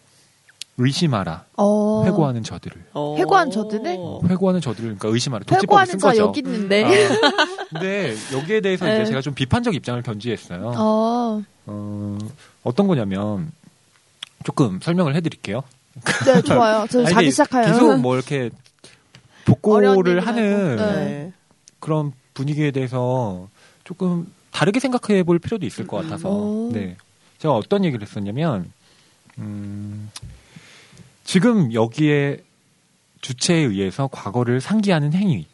의심하라. 어. 회고하는 저들을. 어. 회고한 저들을? 회고하는 저들을 그러니까 의심하라. 쓴저 거죠. 여기 있는데. 아, 근데 여기에 대해서 네. 이제 제가 좀 비판적 입장을 견지했어요. 어. 어, 어떤 거냐면 조금 설명을 해드릴게요. 네, 좋아요. 저 자기 시작하요. 계속 뭐 이렇게 복고를 하는. 네. 네. 그런 분위기에 대해서 조금 다르게 생각해 볼 필요도 있을 것 같아서. 오. 네. 제가 어떤 얘기를 했었냐면, 음, 지금 여기에 주체에 의해서 과거를 상기하는 행위.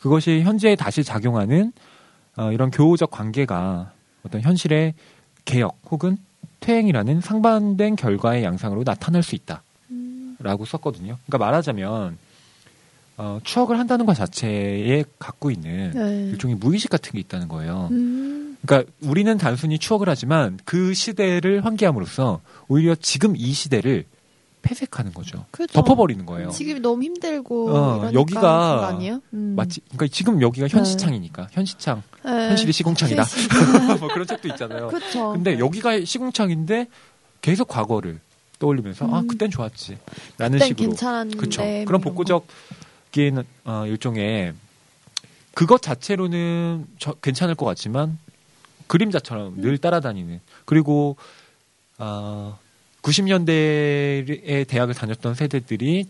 그것이 현재에 다시 작용하는 어, 이런 교우적 관계가 어떤 현실의 개혁 혹은 퇴행이라는 상반된 결과의 양상으로 나타날 수 있다. 음. 라고 썼거든요. 그러니까 말하자면, 어, 추억을 한다는 것 자체에 갖고 있는 네. 일종의 무의식 같은 게 있다는 거예요. 음. 그러니까 우리는 단순히 추억을 하지만 그 시대를 환기함으로써 오히려 지금 이 시대를 폐색하는 거죠. 그죠. 덮어버리는 거예요. 지금이 너무 힘들고 어, 여기가 아니에요? 음. 마치 그러니까 지금 여기가 현시창이니까 현시창, 네. 현실이 시궁창이다. 현실이- 뭐 그런 책도 있잖아요. 그렇죠. 근데 여기가 시궁창인데 계속 과거를 떠올리면서 아 음. 그땐 좋았지. 그땐 식으로 그렇죠. 뭐 그런 거. 복고적인 어, 일종의 그것 자체로는 저- 괜찮을 것 같지만 그림자처럼 음. 늘 따라다니는 그리고 어, 90년대에 대학을 다녔던 세대들이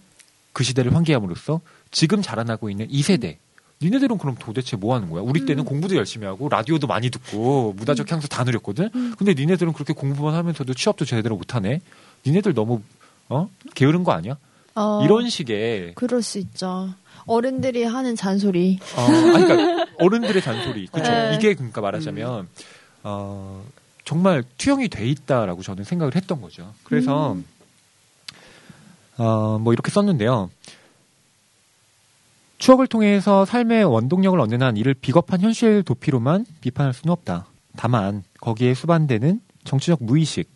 그 시대를 환기함으로써 지금 자라나고 있는 이 세대 니네들은 그럼 도대체 뭐 하는 거야? 우리 때는 음. 공부도 열심히 하고 라디오도 많이 듣고 무다적 향수 다 누렸거든. 음. 근데 니네들은 그렇게 공부만 하면서도 취업도 제대로 못 하네. 니네들 너무 어 게으른 거 아니야? 어, 이런 식의 그럴 수 있죠. 어른들이 하는 잔소리. 어, 아니, 그러니까 어른들의 잔소리 그렇죠. 네. 이게 그러니까 말하자면 어, 정말 투영이 돼 있다라고 저는 생각을 했던 거죠. 그래서 음. 어, 뭐 이렇게 썼는데요. 추억을 통해서 삶의 원동력을 얻는 한 이를 비겁한 현실 도피로만 비판할 수는 없다. 다만 거기에 수반되는 정치적 무의식,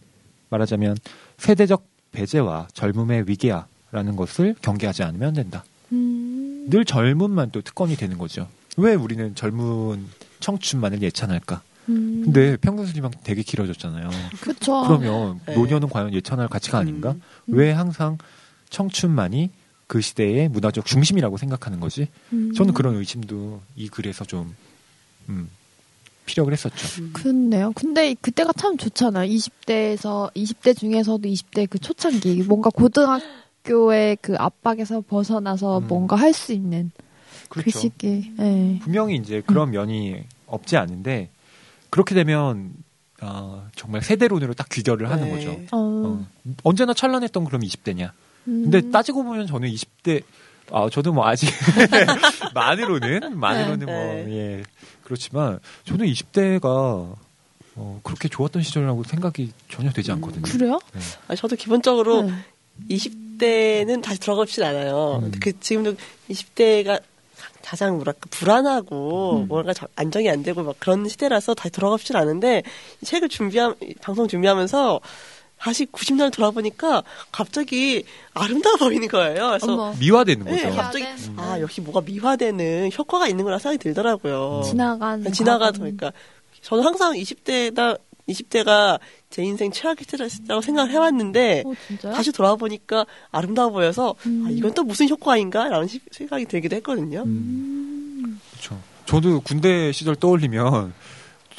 말하자면 세대적 배제와 젊음의 위계화라는 것을 경계하지 않으면 안 된다. 음. 늘 젊음만 또 특권이 되는 거죠. 왜 우리는 젊은 청춘만을 예찬할까? 음. 근데 평균 수리만 되게 길어졌잖아요. 그쵸. 그러면 네. 노년은 과연 예찬할 가치가 아닌가? 음. 왜 항상 청춘만이 그 시대의 문화적 중심이라고 생각하는 거지? 음. 저는 그런 의심도 이 글에서 좀 음, 피력을 했었죠. 그렇네요. 근데 그때가 참 좋잖아요. 20대에서 20대 중에서도 20대 그 초창기 뭔가 고등학교의 그 압박에서 벗어나서 음. 뭔가 할 수 있는 그 그렇죠. 시기. 예. 분명히 이제 그런 면이 없지 않은데 그렇게 되면 어, 정말 세대론으로 딱 귀결을 하는 네. 거죠. 어. 어, 언제나 찬란했던 그럼 20대냐? 음. 근데 따지고 보면 저는 20대 아 저도 뭐 아직 만으로는 만으로는 뭐 네. 예 그렇지만 저는 20대가 어, 그렇게 좋았던 시절이라고 생각이 전혀 되지 않거든요. 그래요? 네. 아, 저도 기본적으로 네. 20대는 다시 돌아가진 않아요. 음. 그 지금도 20대가 가장 뭐랄까 불안하고 음. 뭔가 저- 안정이 안 되고 막 그런 시대라서 다시 돌아가진 않은데 이 책을 준비함 방송 준비하면서 다시 90년을 돌아보니까 갑자기 아름다워 보이는 거예요. 그래서 어머. 미화되는 네, 거죠. 갑자기 음. 아 역시 뭐가 미화되는 효과가 있는 거라 생각이 들더라고요. 지나간 지나가다. 보니까 저는 항상 20대다 20대가 제 인생 최악의 시대라고 생각을 해왔는데 어? 다시 돌아와 보니까 아름다워 보여서 음. 아, 이건 또 무슨 효과인가라는 시- 생각이 들기도 했거든요. 음, 그렇죠. 저도 군대 시절 떠올리면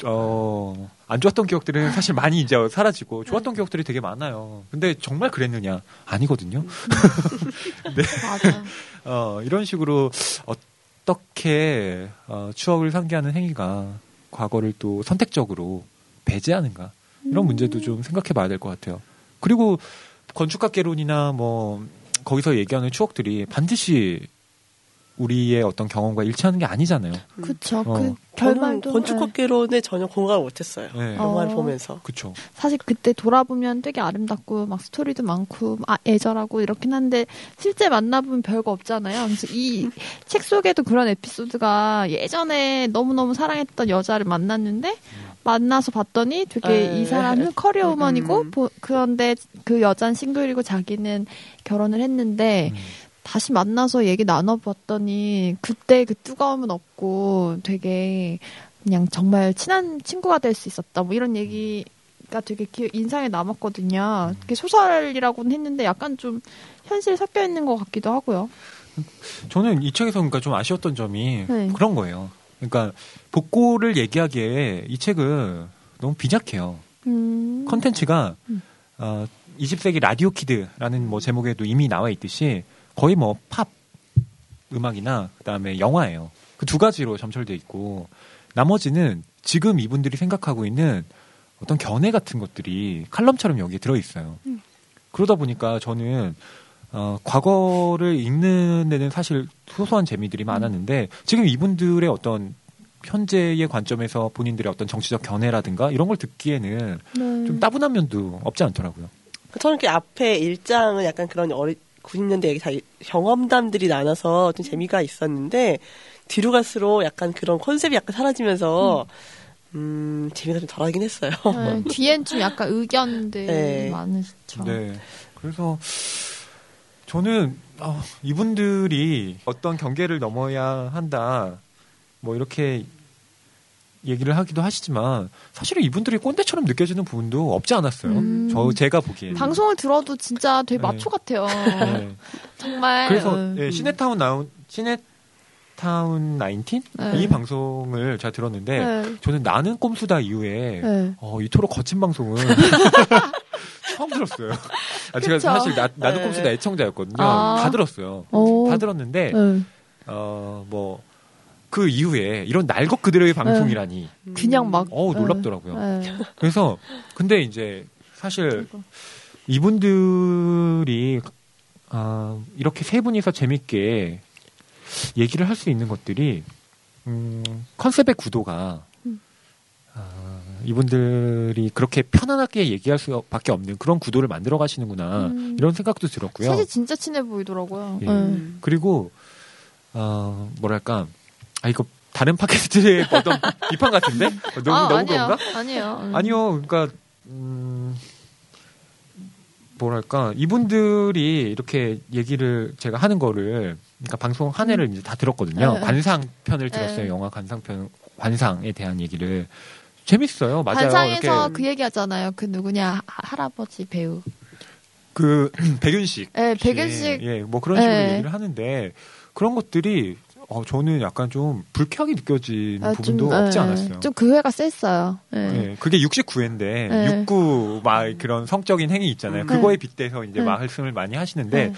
어, 안 좋았던 기억들은 사실 많이 이제 사라지고 좋았던 기억들이 되게 많아요. 근데 정말 그랬느냐? 아니거든요. 맞아. 어, 이런 식으로 어떻게 어, 추억을 상기하는 행위가 과거를 또 선택적으로 배제하는가 이런 문제도 좀 생각해 봐야 될 것 같아요. 그리고 건축학개론이나 뭐 거기서 얘기하는 추억들이 반드시 우리의 어떤 경험과 일치하는 게 아니잖아요. 그쵸. 어. 그 결말도 건축학개론에 전혀 공감을 못했어요. 네. 어. 영화를 보면서. 그렇죠. 사실 그때 돌아보면 되게 아름답고 막 스토리도 많고 아, 애절하고 이렇긴 한데 실제 만나보면 별거 없잖아요. 그래서 이 책 속에도 그런 에피소드가 예전에 너무 너무 사랑했던 여자를 만났는데 만나서 봤더니 되게 에. 이 사람은 커리어 우먼이고 음. 보- 그런데 그 여자는 싱글이고 자기는 결혼을 했는데 음. 다시 만나서 얘기 나눠봤더니 그때 그 뜨거움은 없고 되게 그냥 정말 친한 친구가 될 수 있었다. 뭐 이런 얘기 얘기가 되게 기, 인상에 남았거든요. 그게 소설이라고는 했는데 약간 좀 현실 섞여 있는 것 같기도 하고요. 저는 이 책에서 그러니까 좀 아쉬웠던 점이 네. 그런 거예요. 그러니까 복고를 얘기하기에 이 책은 너무 빈약해요. 음. 컨텐츠가 음. 어, 20세기 라디오 키드라는 뭐 제목에도 이미 나와 있듯이 거의 뭐 팝 음악이나 그다음에 영화예요. 그 두 가지로 점철돼 있고 나머지는 지금 이분들이 생각하고 있는 어떤 견해 같은 것들이 칼럼처럼 여기에 들어 있어요. 음. 그러다 보니까 저는 어, 과거를 읽는 데는 사실 소소한 재미들이 많았는데 지금 이분들의 어떤 현재의 관점에서 본인들의 어떤 정치적 견해라든가 이런 걸 듣기에는 네. 좀 따분한 면도 없지 않더라고요. 저는 그 앞에 일장은 약간 그런 어리 90년대 얘기 다 경험담들이 나눠서 좀 재미가 있었는데 뒤로 갈수록 약간 그런 컨셉이 약간 사라지면서 음, 재미가 좀 덜하긴 했어요. 네, 뒤엔 좀 약간 의견들 네. 많으시죠. 네. 그래서 저는 아, 이분들이 어떤 경계를 넘어야 한다. 뭐 이렇게 얘기를 하기도 하시지만 사실은 이분들이 꼰대처럼 느껴지는 부분도 없지 않았어요. 음. 저 제가 보기에는. 방송을 들어도 진짜 되게 네. 마초 같아요. 네. 정말. 그래서 음. 예, 시네타운 나온 시네 타운 19 네. 이 방송을 제가 들었는데 네. 저는 나는 꼼수다 이후에 네. 어, 이토록 거친 방송은 처음 들었어요. 아, 제가? 사실 나, 나는 네. 꼼수다 애청자였거든요. 아. 다 들었어요. 오. 다 들었는데 네. 어, 뭐, 그 이후에 이런 날것 그대로의 방송이라니, 그냥 막. 어우, 네. 놀랍더라고요. 네. 그래서, 근데 이제, 사실, 이분들이, 아, 이렇게 세 분이서 재밌게 얘기를 할 수 있는 것들이, 음, 컨셉의 구도가, 음. 아, 이분들이 그렇게 편안하게 얘기할 수밖에 없는 그런 구도를 만들어 가시는구나, 음. 이런 생각도 들었고요. 셋이 진짜 친해 보이더라고요. 예. 네. 음. 그리고 어 뭐랄까 아 이거 다른 팟캐스트의 어떤 비판 같은데 어, 너무 아, 너무 아니에요. 그런가? 아니에요. 음. 아니요, 그러니까 음 뭐랄까 이분들이 이렇게 얘기를 제가 하는 거를 그러니까 방송 한 해를 이제 다 들었거든요. 네. 관상 편을 들었어요. 네. 영화 관상 편 관상에 대한 얘기를 재밌어요. 맞아요. 관상에서 이렇게 그 얘기 하잖아요. 그 누구냐, 하- 할아버지 배우. 그 백윤식 예, 백윤식. 예, 뭐 그런 식으로 네. 얘기를 하는데 그런 것들이 어, 저는 약간 좀 불쾌하게 느껴지는 아, 부분도 좀, 없지 예, 않았어요. 좀 그 회가 셌어요. 예. 예, 그게 69회인데 네. 69 막 그런 성적인 행위 있잖아요. 음. 그거에 빗대서 이제 네. 말씀을 많이 하시는데 네.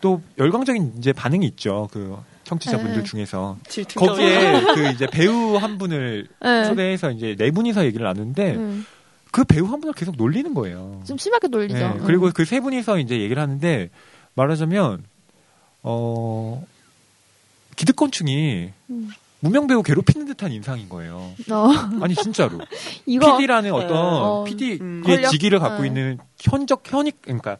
또 열광적인 이제 반응이 있죠. 그 청취자분들 네. 중에서 거기에 그 이제 배우 한 분을 예. 초대해서 이제 네 분이서 얘기를 나누는데 음. 그 배우 한 분을 계속 놀리는 거예요. 좀 심하게 놀리죠. 네, 음. 그리고 그 세 분이서 이제 얘기를 하는데 말하자면 어 기득권층이 음. 무명 배우 괴롭히는 듯한 인상인 거예요. 어, 아니 진짜로 이거 PD라는 어떤 어, PD의 음. 직위를 갖고 네. 있는 현적 현익 그러니까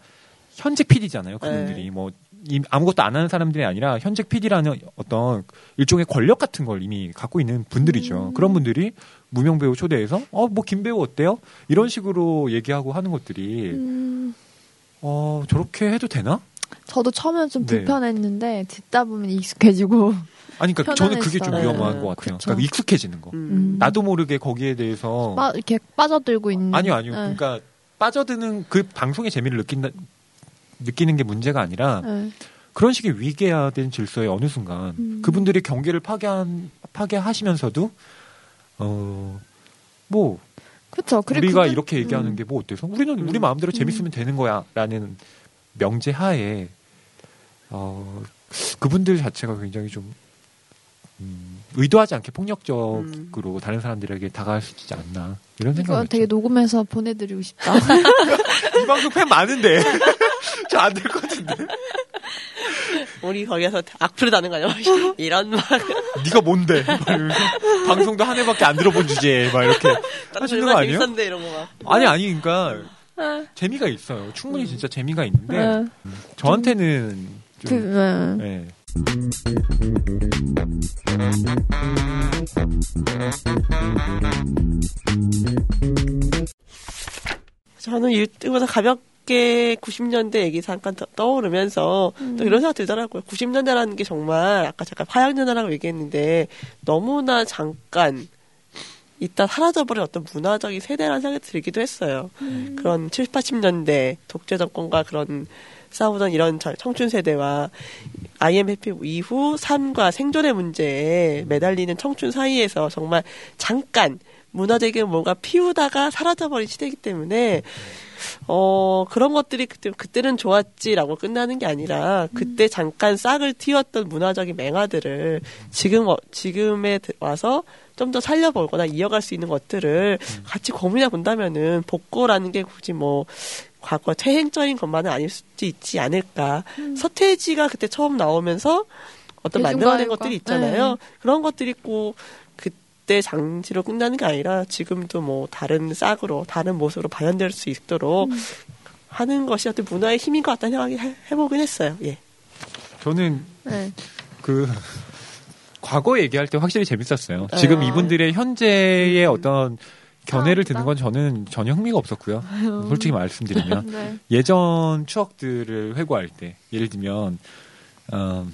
현직 PD잖아요. 그분들이 네. 뭐 이- 아무것도 안 하는 사람들이 아니라 현직 PD라는 어떤 일종의 권력 같은 걸 이미 갖고 있는 분들이죠. 음. 그런 분들이 무명 배우 초대해서 어 뭐 김 배우 어때요? 이런 식으로 얘기하고 하는 것들이 음, 어 저렇게 해도 되나? 저도 처음엔 좀 네. 불편했는데 듣다 보면 익숙해지고 아니 그러니까 저는 그게 좀. 위험한 네, 것 같아요. 그쵸. 그러니까 익숙해지는 거. 음. 나도 모르게 거기에 대해서 빠, 이렇게 빠져들고 있는 아니요 아니요. 네. 그러니까 빠져드는 그 방송의 재미를 느낀다 느끼는 게 문제가 아니라 네. 그런 식의 위계화된 질서에 어느 순간 음. 그분들이 경계를 파괴한 파괴하시면서도 어뭐 그렇죠. 우리가 그분- 이렇게 얘기하는 음. 게뭐 어때서 우리는 우리 마음대로 재밌으면 되는 거야라는 명제 하에 어 그분들 자체가 굉장히 좀 음, 의도하지 않게 폭력적으로 다른 사람들에게 다가갈 수 있지 않나 이런 생각이 되게 녹음해서 보내드리고 싶다. 이 방송 팬 많은데 저 안 될 것 같은데 우리 거기에서 악플을 다는 거 아니야? 이런 말. 네가 뭔데 방송도 한 해밖에 안 들어본 주제에 막 이렇게 하시는 거 아니에요? 재밌었는데 이런 거 막. 아니 아니 그러니까 네. 재미가 있어요. 충분히 진짜 재미가 있는데 네. 저한테는 그, 좀 네. 네. 저는 유튜브에서 가볍 게 90년대 얘기 잠깐 떠- 떠오르면서 음. 또 이런 생각 들더라고요. 90년대라는 게 정말 아까 잠깐 파양년화라고 얘기했는데 너무나 잠깐 이따 사라져버린 어떤 문화적인 세대라는 생각이 들기도 했어요. 그런 70, 80년대 독재 정권과 그런 싸우던 이런 저- 청춘 세대와 IMF 이후 삶과 생존의 문제에 매달리는 청춘 사이에서 정말 잠깐 문화적인 뭔가 피우다가 사라져버린 시대이기 때문에 어 그런 것들이 그때 그때는 좋았지라고 끝나는 게 아니라 그때 잠깐 싹을 틔웠던 문화적인 맹화들을 지금 어- 지금에 드- 와서 좀 더 살려보거나 이어갈 수 있는 것들을 같이 고민해 본다면은 복고라는 게 굳이 뭐 과거 퇴행적인 것만은 아닐 수도 있지 않을까. 서태지가 그때 처음 나오면서 어떤 만들어낸. 것들이 있잖아요. 그런 것들이 꼭 그때 장치로 끝나는 게 아니라 지금도 뭐 다른 싹으로 다른 모습으로 발현될 수 있도록 하는 것이 어떤 문화의 힘인 것 같다는 생각이 해- 해보긴 했어요. 예. 저는 네. 그 과거 얘기할 때 확실히 재밌었어요. 지금 아. 이분들의 현재의 어떤 견해를 아, 듣는 건 저는 전혀 흥미가 없었고요. 솔직히 말씀드리면 네. 예전 추억들을 회고할 때 예를 들면 어,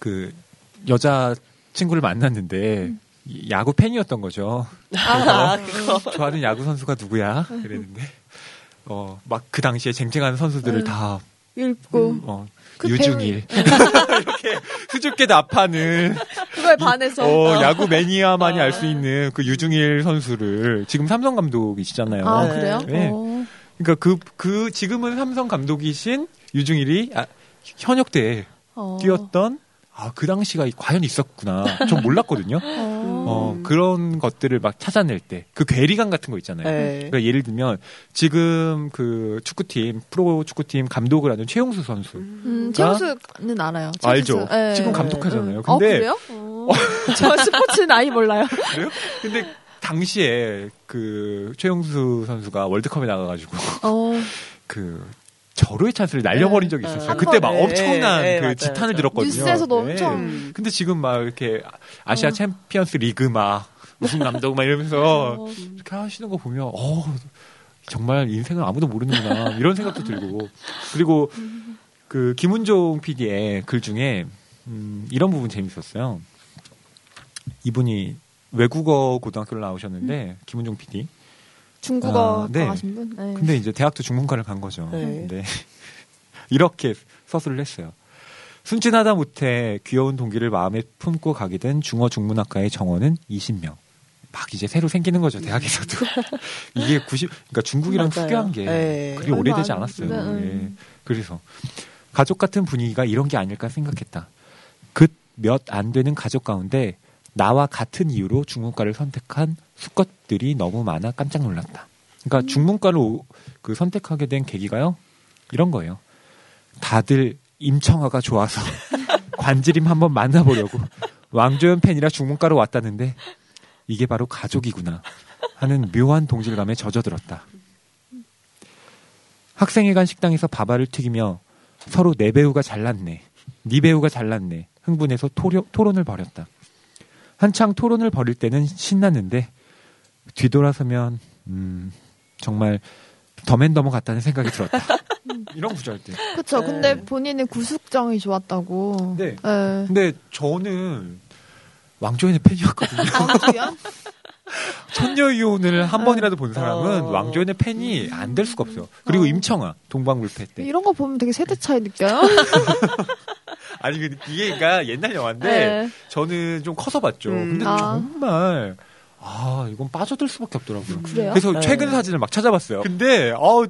그 여자 친구를 만났는데 이 야구 팬이었던 거죠. 아. 좋아하는 야구 선수가 누구야? 그랬는데 어 막 그 당시에 쟁쟁한 선수들을 음. 다 읽고 어, 그 유중일 이렇게 수줍게 답하는 그거에 반해서 어, 야구 매니아만이 알수 있는 그 유중일 선수를 지금 삼성 감독이시잖아요. 아 네. 그래요? 네. 어. 그러니까 그, 그, 지금은 삼성 감독이신 유중일이 아, 현역대에 어. 뛰었던 아, 그 당시가 과연 있었구나. 전 몰랐거든요. 어. 어, 그런 것들을 막 찾아낼 때, 그 괴리감 같은 거 있잖아요. 네. 그러니까 예를 들면, 지금 그 축구팀, 프로 축구팀 감독을 하는 최용수 선수. 음, 최우수는 알아요. 알죠? 최우수. 네. 지금 감독하잖아요. 어, 근데, 그래요? 어. 저 스포츠는 아예 몰라요. 그래요? 근데, 당시에 그 최용수 선수가 월드컵에 나가가지고, 어. 그, 절호의 찬스를 날려버린 적이 네. 있었어요. 한 그때 막. 엄청난 네, 그 맞아요, 지탄을. 들었거든요. 뉴스에서도 네. 엄청 음. 근데 지금 막 이렇게 아시아 어. 챔피언스 리그 막 우승 감독 막 이러면서 어. 이렇게 하시는 거 보면 어 정말 인생은 아무도 모르는구나 이런 생각도 들고 그리고 그 김은종 PD의 글 중에 음, 이런 부분 재밌었어요. 이분이 외국어 고등학교를 나오셨는데 김은종 PD. 중국어 아, 네. 하신 분. 네. 근데 이제 대학도 중문과를 간 거죠. 네. 근데 이렇게 서술을 했어요. 순진하다 못해 귀여운 동기를 마음에 품고 가게 된 중어 중문학과의 정원은 20명. 막 이제 새로 생기는 거죠 대학에서도 이게 90 그러니까 중국이랑 맞아요. 특이한 게 네. 그리 오래되지 안 않았어요. 예. 음. 그래서 가족 같은 분위기가 이런 게 아닐까 생각했다. 그 몇 안 되는 가족 가운데 나와 같은 이유로 중문과를 선택한 수컷들이 너무 많아 깜짝 놀랐다. 그러니까 중문과를 오- 그 선택하게 된 계기가요. 이런 거예요. 다들 임청아가 좋아서 관지림 한번 만나보려고 왕조연 팬이라 중문과로 왔다는데 이게 바로 가족이구나 하는 묘한 동질감에 젖어들었다. 학생회관 식당에서 밥알을 튀기며 서로 내 배우가 잘났네, 네 배우가 잘났네 흥분해서 토려, 토론을 벌였다. 한창 토론을 벌일 때는 신났는데 뒤돌아서면 음, 정말 더맨더머 같다는 생각이 들었다. 이런 구절들. 그쵸. 네. 근데 본인은 구숙정이 좋았다고. 네. 네. 근데 저는 왕조연의 팬이었거든요. 왕주연? 천녀 이혼을 한 번이라도 본 사람은 어. 왕조연의 팬이 안 될 수가 없어요. 그리고 어. 임청아 동방불패 때. 이런 거 보면 되게 세대 차이 느껴요. 아니 그 이게 그러니까 옛날 영화인데 네. 저는 좀 커서 봤죠. 음. 근데 아. 정말 아 이건 빠져들 수밖에 없더라고요. 그래요? 그래서 네. 최근 사진을 막 찾아봤어요. 근데 어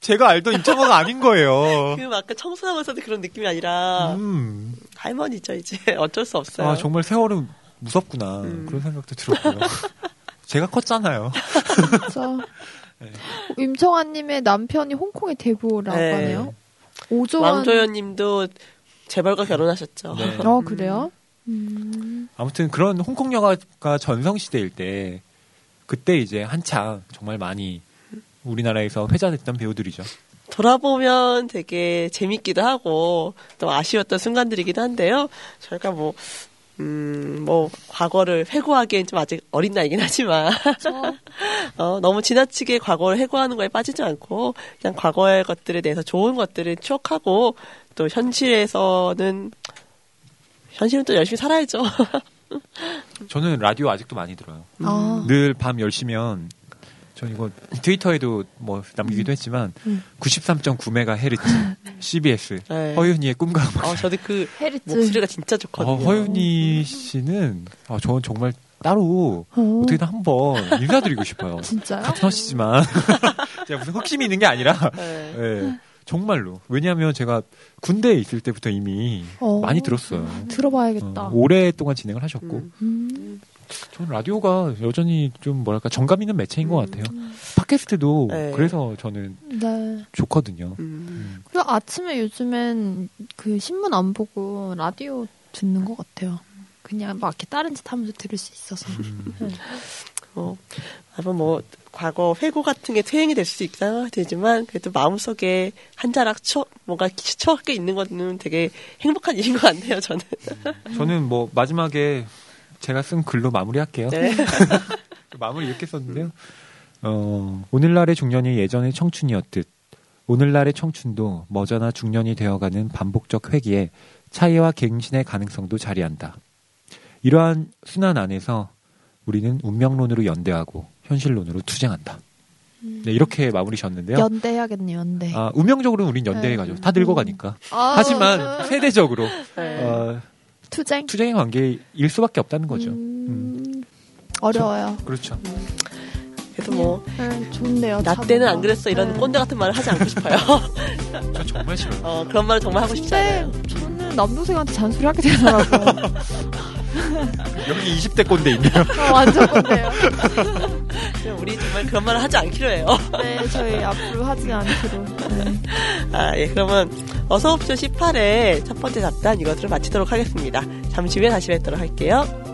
제가 알던 임청아가 아닌 거예요. 그 아까 청소하면서도 그런 느낌이 아니라 음. 할머니죠 이제 어쩔 수 없어요. 아 정말 세월은 무섭구나 음. 그런 생각도 들었고요. 제가 컸잖아요. 그쵸. 네. 임청아님의 남편이 홍콩의 대부라고 네. 하네요. 오조원. 왕조연님도 재벌과 결혼하셨죠. 네. 어, 그래요? 음. 아무튼 그런 홍콩 영화가 전성 시대일 때 그때 이제 한창 정말 많이 우리나라에서 회자됐던 배우들이죠. 돌아보면 되게 재밌기도 하고 또 아쉬웠던 순간들이기도 한데요. 저희가 뭐, 음, 뭐, 과거를 회고하기엔 좀 아직 어린 나이긴 하지만, 저, 어, 너무 지나치게 과거를 회고하는 거에 빠지지 않고, 그냥 과거의 것들에 대해서 좋은 것들을 추억하고, 또 현실에서는, 현실은 또 열심히 살아야죠. 저는 라디오 아직도 많이 들어요. 아. 늘밤 10시면 전 이거 트위터에도 뭐 남기기도 했지만 음. 93.9MHz CBS 네. 허윤이의 꿈과 음악. 아, 저도 그 헤리츠. 목소리가 진짜 좋거든요. 어, 허윤이 씨는 아, 저는 정말 따로 어. 어떻게든 한번 인사드리고 싶어요. 진짜요? 같은 허시지만 제가 무슨 흑심이 있는 게 아니라 네. 예, 정말로 왜냐하면 제가 군대에 있을 때부터 이미 어. 많이 들었어요. 들어봐야겠다. 어, 오랫동안 진행을 하셨고 음. 음. 저는 라디오가 여전히 좀 뭐랄까 정감 있는 매체인 것 같아요. 팟캐스트도 네. 그래서 저는 네. 좋거든요. 음. 그리고 아침에 요즘엔 그 신문 안 보고 라디오 듣는 것 같아요. 그냥 막 이렇게 다른 짓 하면서 들을 수 있어서. 네. 뭐, 아마 뭐, 과거 회고 같은 게 퇴행이 될수 있다 되지만, 그래도 마음속에 한 자락 추억, 뭔가 추억이 있는 거는 되게 행복한 일인 것 같네요, 저는. 저는 뭐 마지막에 제가 쓴 글로 마무리할게요. 네. 마무리 이렇게 썼는데요. 어, 오늘날의 중년이 예전의 청춘이었듯 오늘날의 청춘도 머저나 중년이 되어가는 반복적 회기에 차이와 갱신의 가능성도 자리한다. 이러한 순환 안에서 우리는 운명론으로 연대하고 현실론으로 투쟁한다. 네, 이렇게 마무리 셨는데요. 연대해야겠네요, 연대. 아, 운명적으로는 우린 연대해 네. 가죠. 다 늙어가니까. 아, 하지만 세대적으로 네. 어, 투쟁? 투쟁의 관계일 수밖에 없다는 거죠. 음, 어려워요. 그렇죠. 그래도 뭐, 네, 좋네요. 나 참. 때는 안 그랬어. 이런 네. 꼰대 같은 말을 하지 않고 싶어요. 저 정말 싫어요. 어, 그런 말을 정말 하고 싶지 근데 않아요. 저는 남동생한테 잔소리 하게 되더라고요. 여기 20대 꼰대 있네요. 어, 완전 꼰대요. 우리 정말 그런 말을 하지 않기로 해요. 네, 저희 앞으로 하지 않기로. 네. 아, 예, 그러면 어서옵쇼 18회 첫 번째 잡단 이것으로 마치도록 하겠습니다. 잠시 후에 다시 뵙도록 할게요.